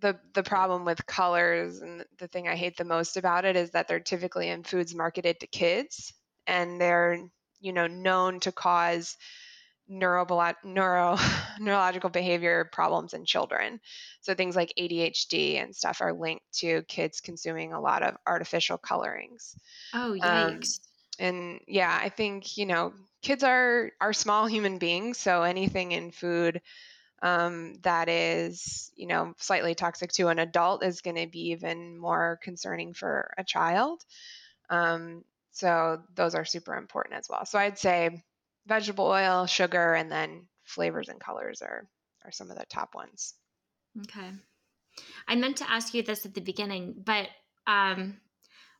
the the problem with colors and the thing I hate the most about it is that they're typically in foods marketed to kids and they're you know known to cause neuro, neuro *laughs* neurological behavior problems in children. So things like ADHD and stuff are linked to kids consuming a lot of artificial colorings. Oh um, yikes. Um, and yeah, I think, you know, kids are are small human beings, so anything in food um, that is, you know, slightly toxic to an adult is going to be even more concerning for a child. Um, so those are super important as well. So I'd say vegetable oil, sugar, and then flavors and colors are are some of the top ones. Okay. I meant to ask you this at the beginning, but um,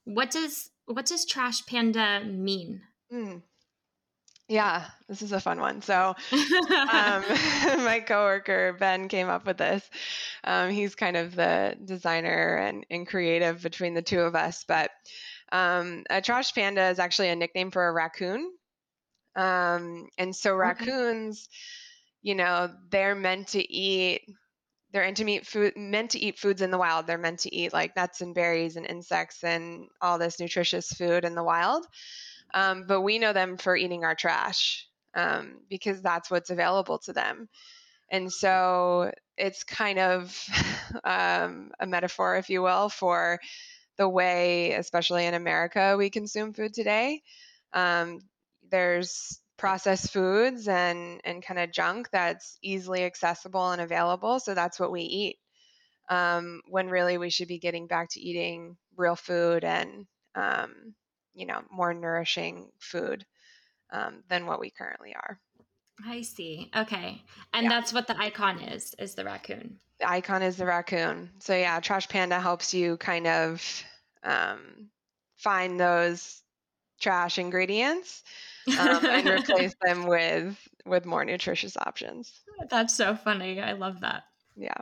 what does what does trash panda mean? Hmm. Yeah, this is a fun one. So, *laughs* um, *laughs* my coworker Ben came up with this. Um, he's kind of the designer and, and creative between the two of us. But um, a trash panda is actually a nickname for a raccoon. Um, and so raccoons, okay. you know, they're meant to eat. They're meant to eat food, meant to eat foods in the wild. They're meant to eat like nuts and berries and insects and all this nutritious food in the wild. Um, but we know them for eating our trash um, because that's what's available to them. And so it's kind of *laughs* um, a metaphor, if you will, for the way, especially in America, we consume food today. Um, there's processed foods and, and kind of junk that's easily accessible and available. So that's what we eat. Um, when really we should be getting back to eating real food and um, you know more nourishing food um, than what we currently are. I see. Okay, and yeah. that's what the icon is is the raccoon. The icon is the raccoon. So yeah, Trash Panda helps you kind of um, find those trash ingredients um, *laughs* and replace them with with more nutritious options. That's so funny. I love that. Yeah.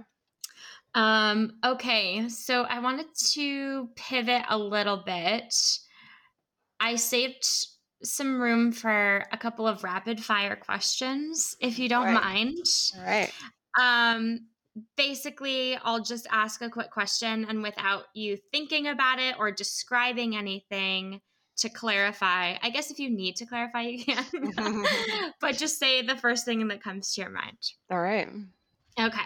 Um, okay, so I wanted to pivot a little bit I saved some room for a couple of rapid fire questions, if you don't right. mind. All right. Um, basically, I'll just ask a quick question, and without you thinking about it or describing anything to clarify, I guess if you need to clarify, you can. *laughs* *laughs* but just say the first thing that comes to your mind. All right. Okay.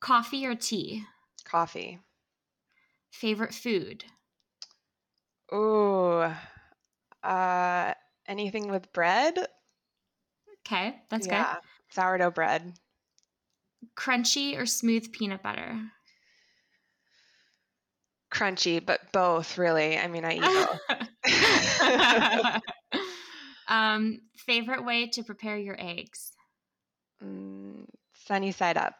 Coffee or tea? Coffee. Favorite food? Oh, uh, anything with bread? Okay, that's yeah. good. Sourdough bread. Crunchy or smooth peanut butter? Crunchy, but both really. I mean, I eat both. *laughs* um, favorite way to prepare your eggs? Mm, sunny side up.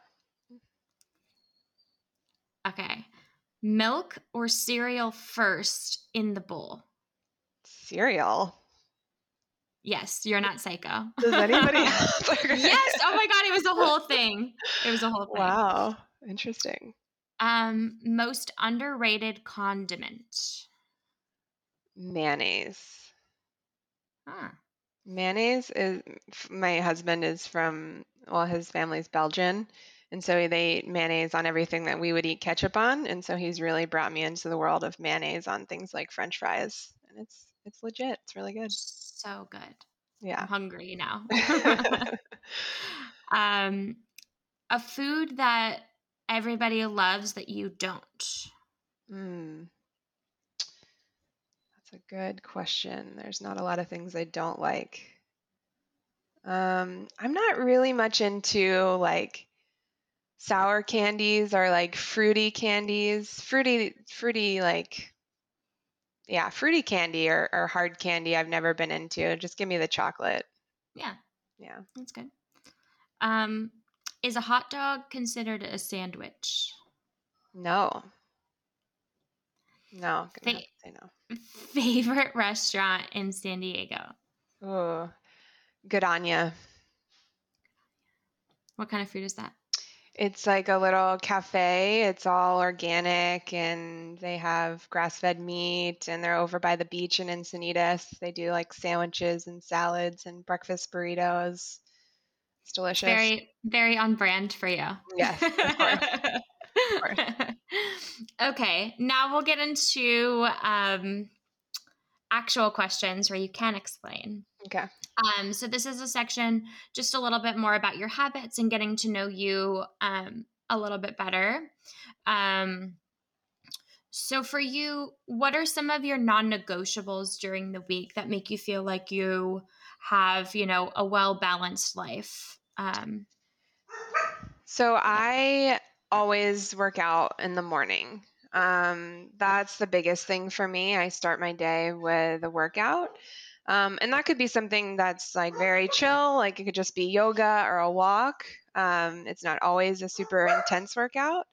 Okay milk or cereal first in the bowl? Cereal. Yes, you're not psycho. Does anybody *laughs* else? yes. Oh my god, it was a whole thing. It was a whole thing. Wow. Interesting. Um, most underrated condiment. Mayonnaise. Huh. Mayonnaise is my husband is from well, his family's Belgian. And so they eat mayonnaise on everything that we would eat ketchup on. And so he's really brought me into the world of mayonnaise on things like French fries. And it's it's legit. It's really good. So good. Yeah. I'm hungry now. *laughs* *laughs* um a food that everybody loves that you don't. Hmm. That's a good question. There's not a lot of things I don't like. Um, I'm not really much into like sour candies or like fruity candies, fruity, fruity like, yeah, fruity candy or, or hard candy. I've never been into. Just give me the chocolate. Yeah, yeah, that's good. Um, is a hot dog considered a sandwich? No. No, Fa- say no. Favorite restaurant in San Diego? Oh, Good Onya. What kind of food is that? It's like a little cafe. It's all organic and they have grass fed meat and they're over by the beach in Encinitas. They do like sandwiches and salads and breakfast burritos. It's delicious. Very, very on brand for you. Yes, of course. of course. okay, now we'll get into um, actual questions where you can explain. Okay. Um, so this is a section just a little bit more about your habits and getting to know you um, a little bit better. Um, so for you, what are some of your non-negotiables during the week that make you feel like you have, you know, a well-balanced life? Um, so I always work out in the morning. Um, that's the biggest thing for me. I start my day with a workout. Um, and that could be something that's like very chill, like it could just be yoga or a walk. Um, it's not always a super intense workout.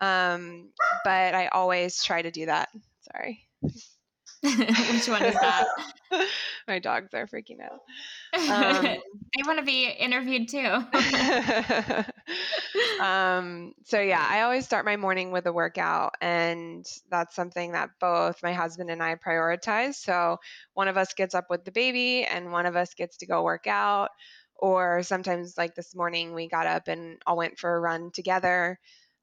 Um, but I always try to do that. Sorry. *laughs* *laughs* Which one is that? *laughs* My dogs are freaking out. Um, *laughs* they want to be interviewed too. um, so yeah, I always start my morning with a workout, and that's something that both my husband and I prioritize. So one of us gets up with the baby, and one of us gets to go work out. Or sometimes, like this morning, we got up and all went for a run together.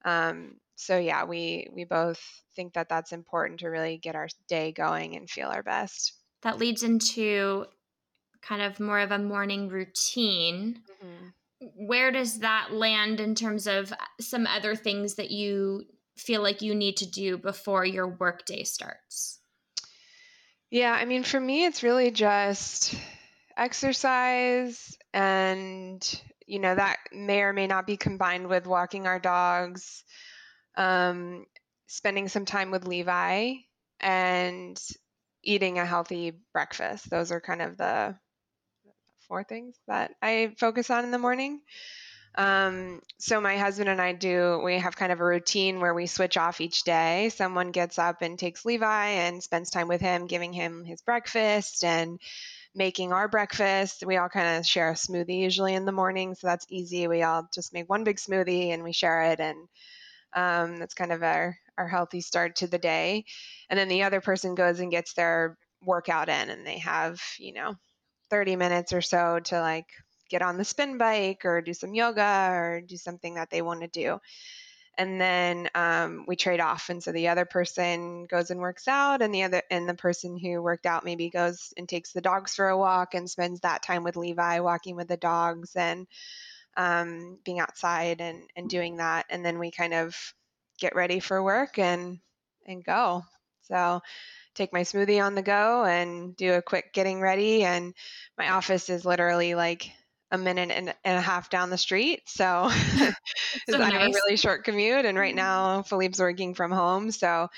Um, so yeah, we we both think that that's important to really get our day going and feel our best. That leads into kind of more of a morning routine. Mm-hmm. Where does that land in terms of some other things that you feel like you need to do before your workday starts? Yeah, I mean, for me, it's really just exercise and you know that may or may not be combined with walking our dogs um, spending some time with Levi, and eating a healthy breakfast. Those are kind of the four things that I focus on in the morning. Um, so my husband and I do, we have kind of a routine where we switch off each day. Someone gets up and takes Levi and spends time with him, giving him his breakfast and making our breakfast. We all kind of share a smoothie usually in the morning. So that's easy. We all just make one big smoothie and we share it. And um, that's kind of our, our healthy start to the day. And then the other person goes and gets their workout in and they have, you know, 30 minutes or so to like get on the spin bike or do some yoga or do something that they want to do. And then um, we trade off, and so the other person goes and works out, and the other and the person who worked out maybe goes and takes the dogs for a walk and spends that time with Levi, walking with the dogs, and um, being outside and, and doing that. And then we kind of get ready for work and, and go. So take my smoothie on the go and do a quick getting ready. And my office is literally like a minute and, and a half down the street. So, *laughs* *laughs* so I have a really short commute. And right mm-hmm. now Philippe's working from home. So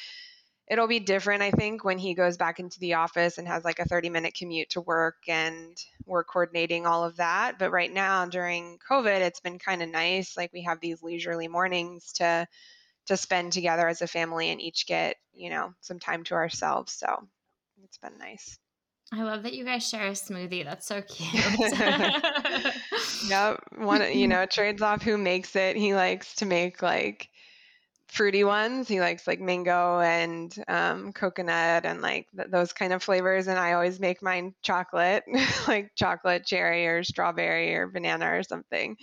it'll be different, I think, when he goes back into the office and has like a 30 minute commute to work and we're coordinating all of that. But right now, during COVID, it's been kind of nice. Like we have these leisurely mornings to to spend together as a family and each get, you know, some time to ourselves. So it's been nice. I love that you guys share a smoothie. That's so *laughs* cute. *laughs* yep. One, you know, trades off who makes it. He likes to make like fruity ones. He likes like mango and um, coconut and like th- those kind of flavors. And I always make mine chocolate, *laughs* like chocolate cherry or strawberry or banana or something.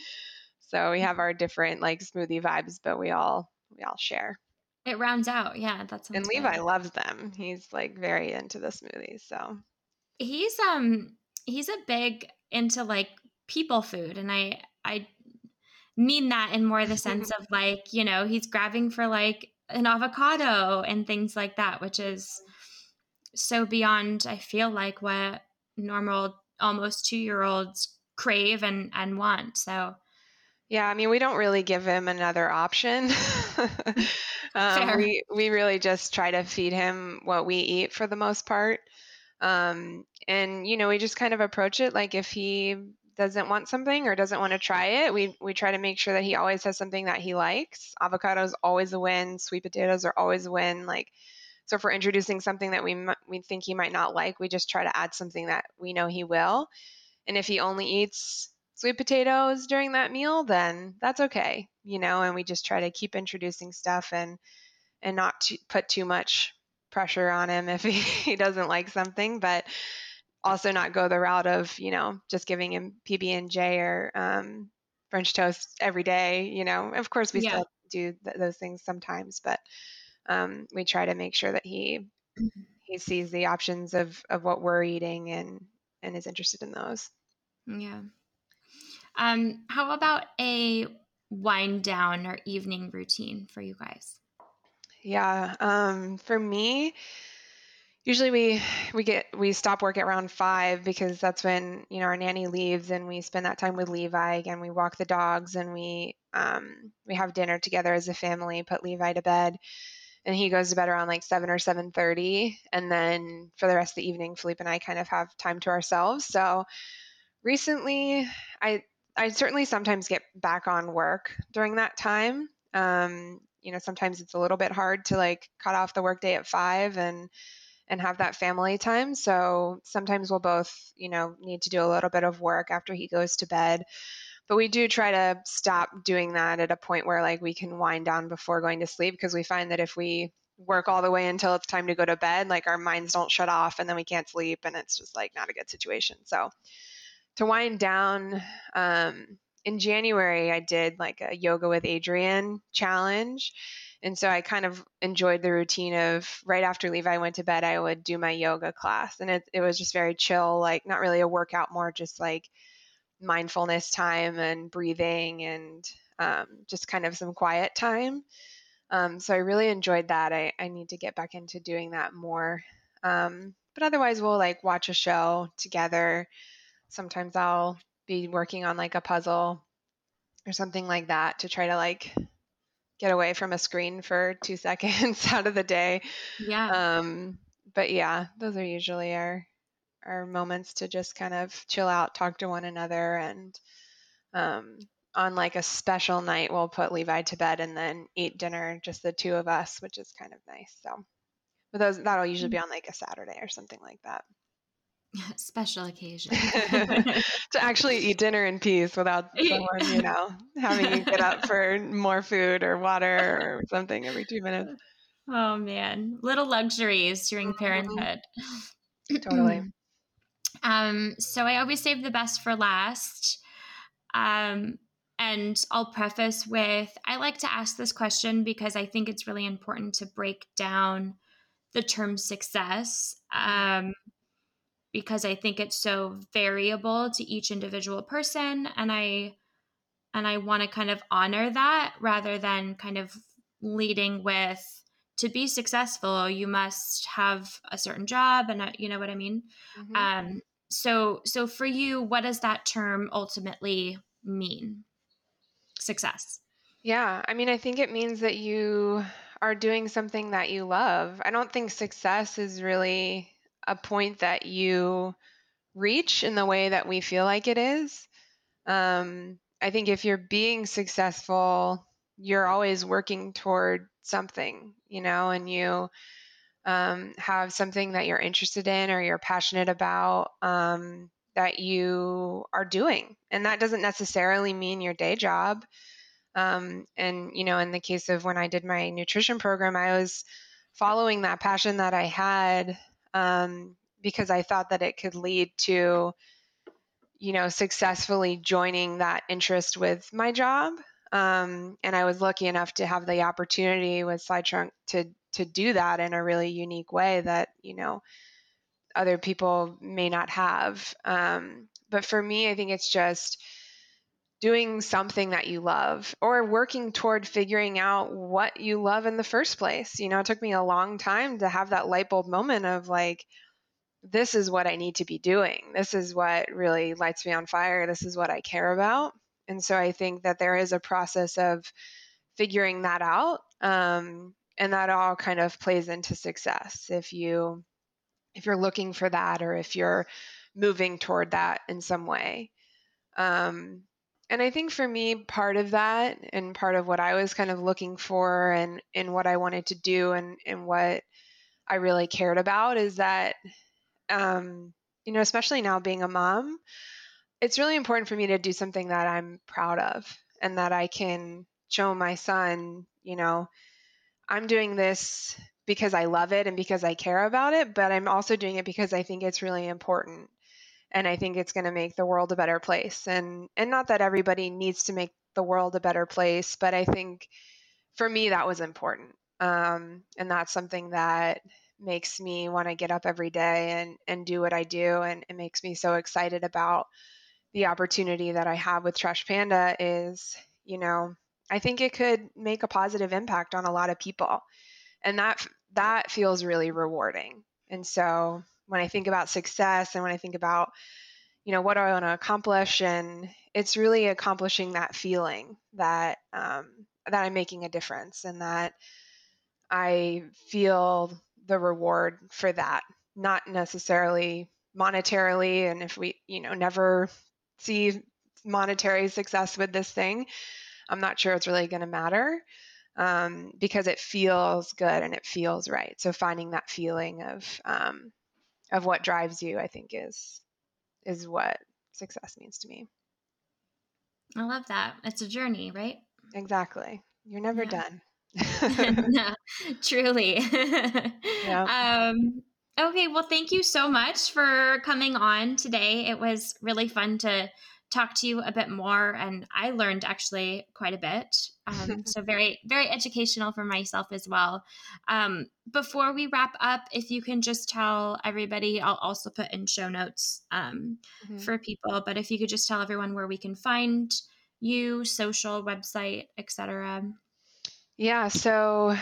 So we have our different like smoothie vibes, but we all we all share. It rounds out, yeah. That's and Levi good. loves them. He's like very into the smoothies. So he's um he's a big into like people food, and I I mean that in more the sense *laughs* of like, you know, he's grabbing for like an avocado and things like that, which is so beyond, I feel like, what normal almost two year olds crave and, and want. So, yeah, I mean, we don't really give him another option. *laughs* um, we we really just try to feed him what we eat for the most part. Um, and you know, we just kind of approach it like if he doesn't want something or doesn't want to try it, we we try to make sure that he always has something that he likes. Avocados always a win. Sweet potatoes are always a win. Like, so if we're introducing something that we we think he might not like, we just try to add something that we know he will. And if he only eats sweet potatoes during that meal, then that's okay, you know. And we just try to keep introducing stuff and and not to put too much pressure on him if he, *laughs* he doesn't like something, but also not go the route of you know just giving him PB and J or um, French toast every day. You know, of course we yeah. still do th- those things sometimes, but um, we try to make sure that he he sees the options of of what we're eating and and is interested in those. Yeah. Um, how about a wind down or evening routine for you guys? Yeah. Um, for me, usually we *sighs* we get we stop work at around five because that's when you know our nanny leaves and we spend that time with levi. Again we walk the dogs and we um, we have dinner together as a family put levi to bed and he goes to bed around like 7 or 7.30 and then for the rest of the evening philippe and i kind of have time to ourselves. So recently i i certainly sometimes get back on work during that time. Um, you know sometimes it's a little bit hard to like cut off the workday at five and and have that family time. So sometimes we'll both, you know, need to do a little bit of work after he goes to bed. But we do try to stop doing that at a point where like we can wind down before going to sleep because we find that if we work all the way until it's time to go to bed, like our minds don't shut off and then we can't sleep and it's just like not a good situation. So to wind down, um, in January, I did like a yoga with Adriene challenge. And so I kind of enjoyed the routine of right after Levi went to bed, I would do my yoga class. And it, it was just very chill, like not really a workout, more just like mindfulness time and breathing and um, just kind of some quiet time. Um, so I really enjoyed that. I, I need to get back into doing that more. Um, but otherwise, we'll like watch a show together. Sometimes I'll be working on like a puzzle or something like that to try to like get away from a screen for two *laughs* seconds out of the day. Yeah. Um, but yeah, those are usually our our moments to just kind of chill out, talk to one another, and um, on like a special night, we'll put Levi to bed and then eat dinner, just the two of us, which is kind of nice. So, but those that'll usually be mm. on like a Saturday or something like that. *laughs* Special occasion *laughs* to actually eat dinner in peace without *laughs* someone, you know, having you get up for more food or water or something every two minutes. Oh man, little luxuries during mm-hmm. parenthood. Totally. *clears throat* um, so I always save the best for last. Um, and I'll preface with I like to ask this question because I think it's really important to break down the term success. Um, because I think it's so variable to each individual person and I and I want to kind of honor that rather than kind of leading with to be successful you must have a certain job and uh, you know what I mean? Mm-hmm. um so so for you what does that term ultimately mean? Success. Yeah I mean I think it means that you are doing something that you love. I don't think success is really a point that you reach in the way that we feel like it is. Um, I think if you're being successful, you're always working toward something, you know, and you um, have something that you're interested in or you're passionate about um, that you are doing. And that doesn't necessarily mean your day job. Um, and, you know, in the case of when I did my nutrition program, I was following that passion that I had um, because I thought that it could lead to, you know, successfully joining that interest with my job. Um, and I was lucky enough to have the opportunity with SlideTrunk to to do that in a really unique way that you know other people may not have. Um, but for me, I think it's just doing something that you love or working toward figuring out what you love in the first place. You know, it took me a long time to have that light bulb moment of like, this is what I need to be doing. This is what really lights me on fire. This is what I care about. And so I think that there is a process of figuring that out. Um, and that all kind of plays into success if you if you're looking for that or if you're moving toward that in some way um, and I think for me, part of that and part of what I was kind of looking for and, and what I wanted to do and, and what I really cared about is that, um, you know, especially now being a mom, it's really important for me to do something that I'm proud of and that I can show my son, you know, I'm doing this because I love it and because I care about it, but I'm also doing it because I think it's really important and I think it's going to make the world a better place. And and not that everybody needs to make the world a better place, but I think for me that was important, um, and that's something that makes me want to get up every day and and do what I do, and it makes me so excited about the opportunity that I have with Trash Panda. Is you know I think it could make a positive impact on a lot of people, and that that feels really rewarding. And so when I think about success and when I think about, you know, what I want to accomplish, and it's really accomplishing that feeling that um, that I'm making a difference and that I feel the reward for that, not necessarily monetarily. And if we, you know, never see monetary success with this thing, I'm not sure it's really going to matter. um, because it feels good and it feels right. So finding that feeling of um, of what drives you, I think, is is what success means to me. I love that. It's a journey, right? Exactly. You're never yeah. done. *laughs* no, *laughs* truly. yeah. Um, okay, well, thank you so much for coming on today. It was really fun to talk to you a bit more, and I learned actually quite a bit. Um, *laughs* so very, very educational for myself as well. Um, before we wrap up, if you can just tell everybody, I'll also put in show notes um, mm-hmm. for people. But if you could just tell everyone where we can find you, social, website, etc. Yeah. So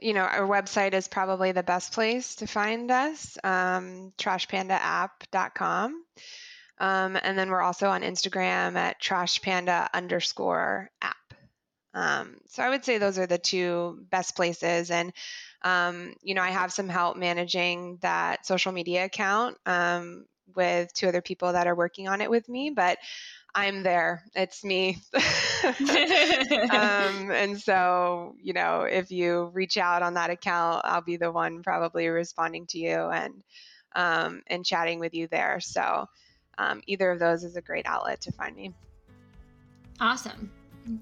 you know, our website is probably the best place to find us, um, trashpandaapp.com. Um, and then we're also on Instagram at trashpanda underscore app. Um, so I would say those are the two best places. And, um, you know, I have some help managing that social media account um, with two other people that are working on it with me, but I'm there. It's me. *laughs* um, and so, you know, if you reach out on that account, I'll be the one probably responding to you and um, and chatting with you there. So, um, either of those is a great outlet to find me. Awesome.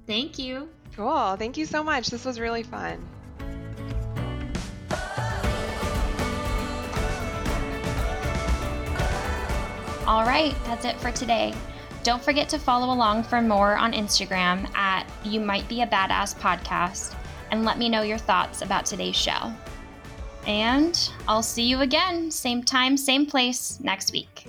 Thank you. Cool. Thank you so much. This was really fun. All right, that's it for today. Don't forget to follow along for more on Instagram at You Might Be a Badass Podcast and let me know your thoughts about today's show. And I'll see you again, same time, same place next week.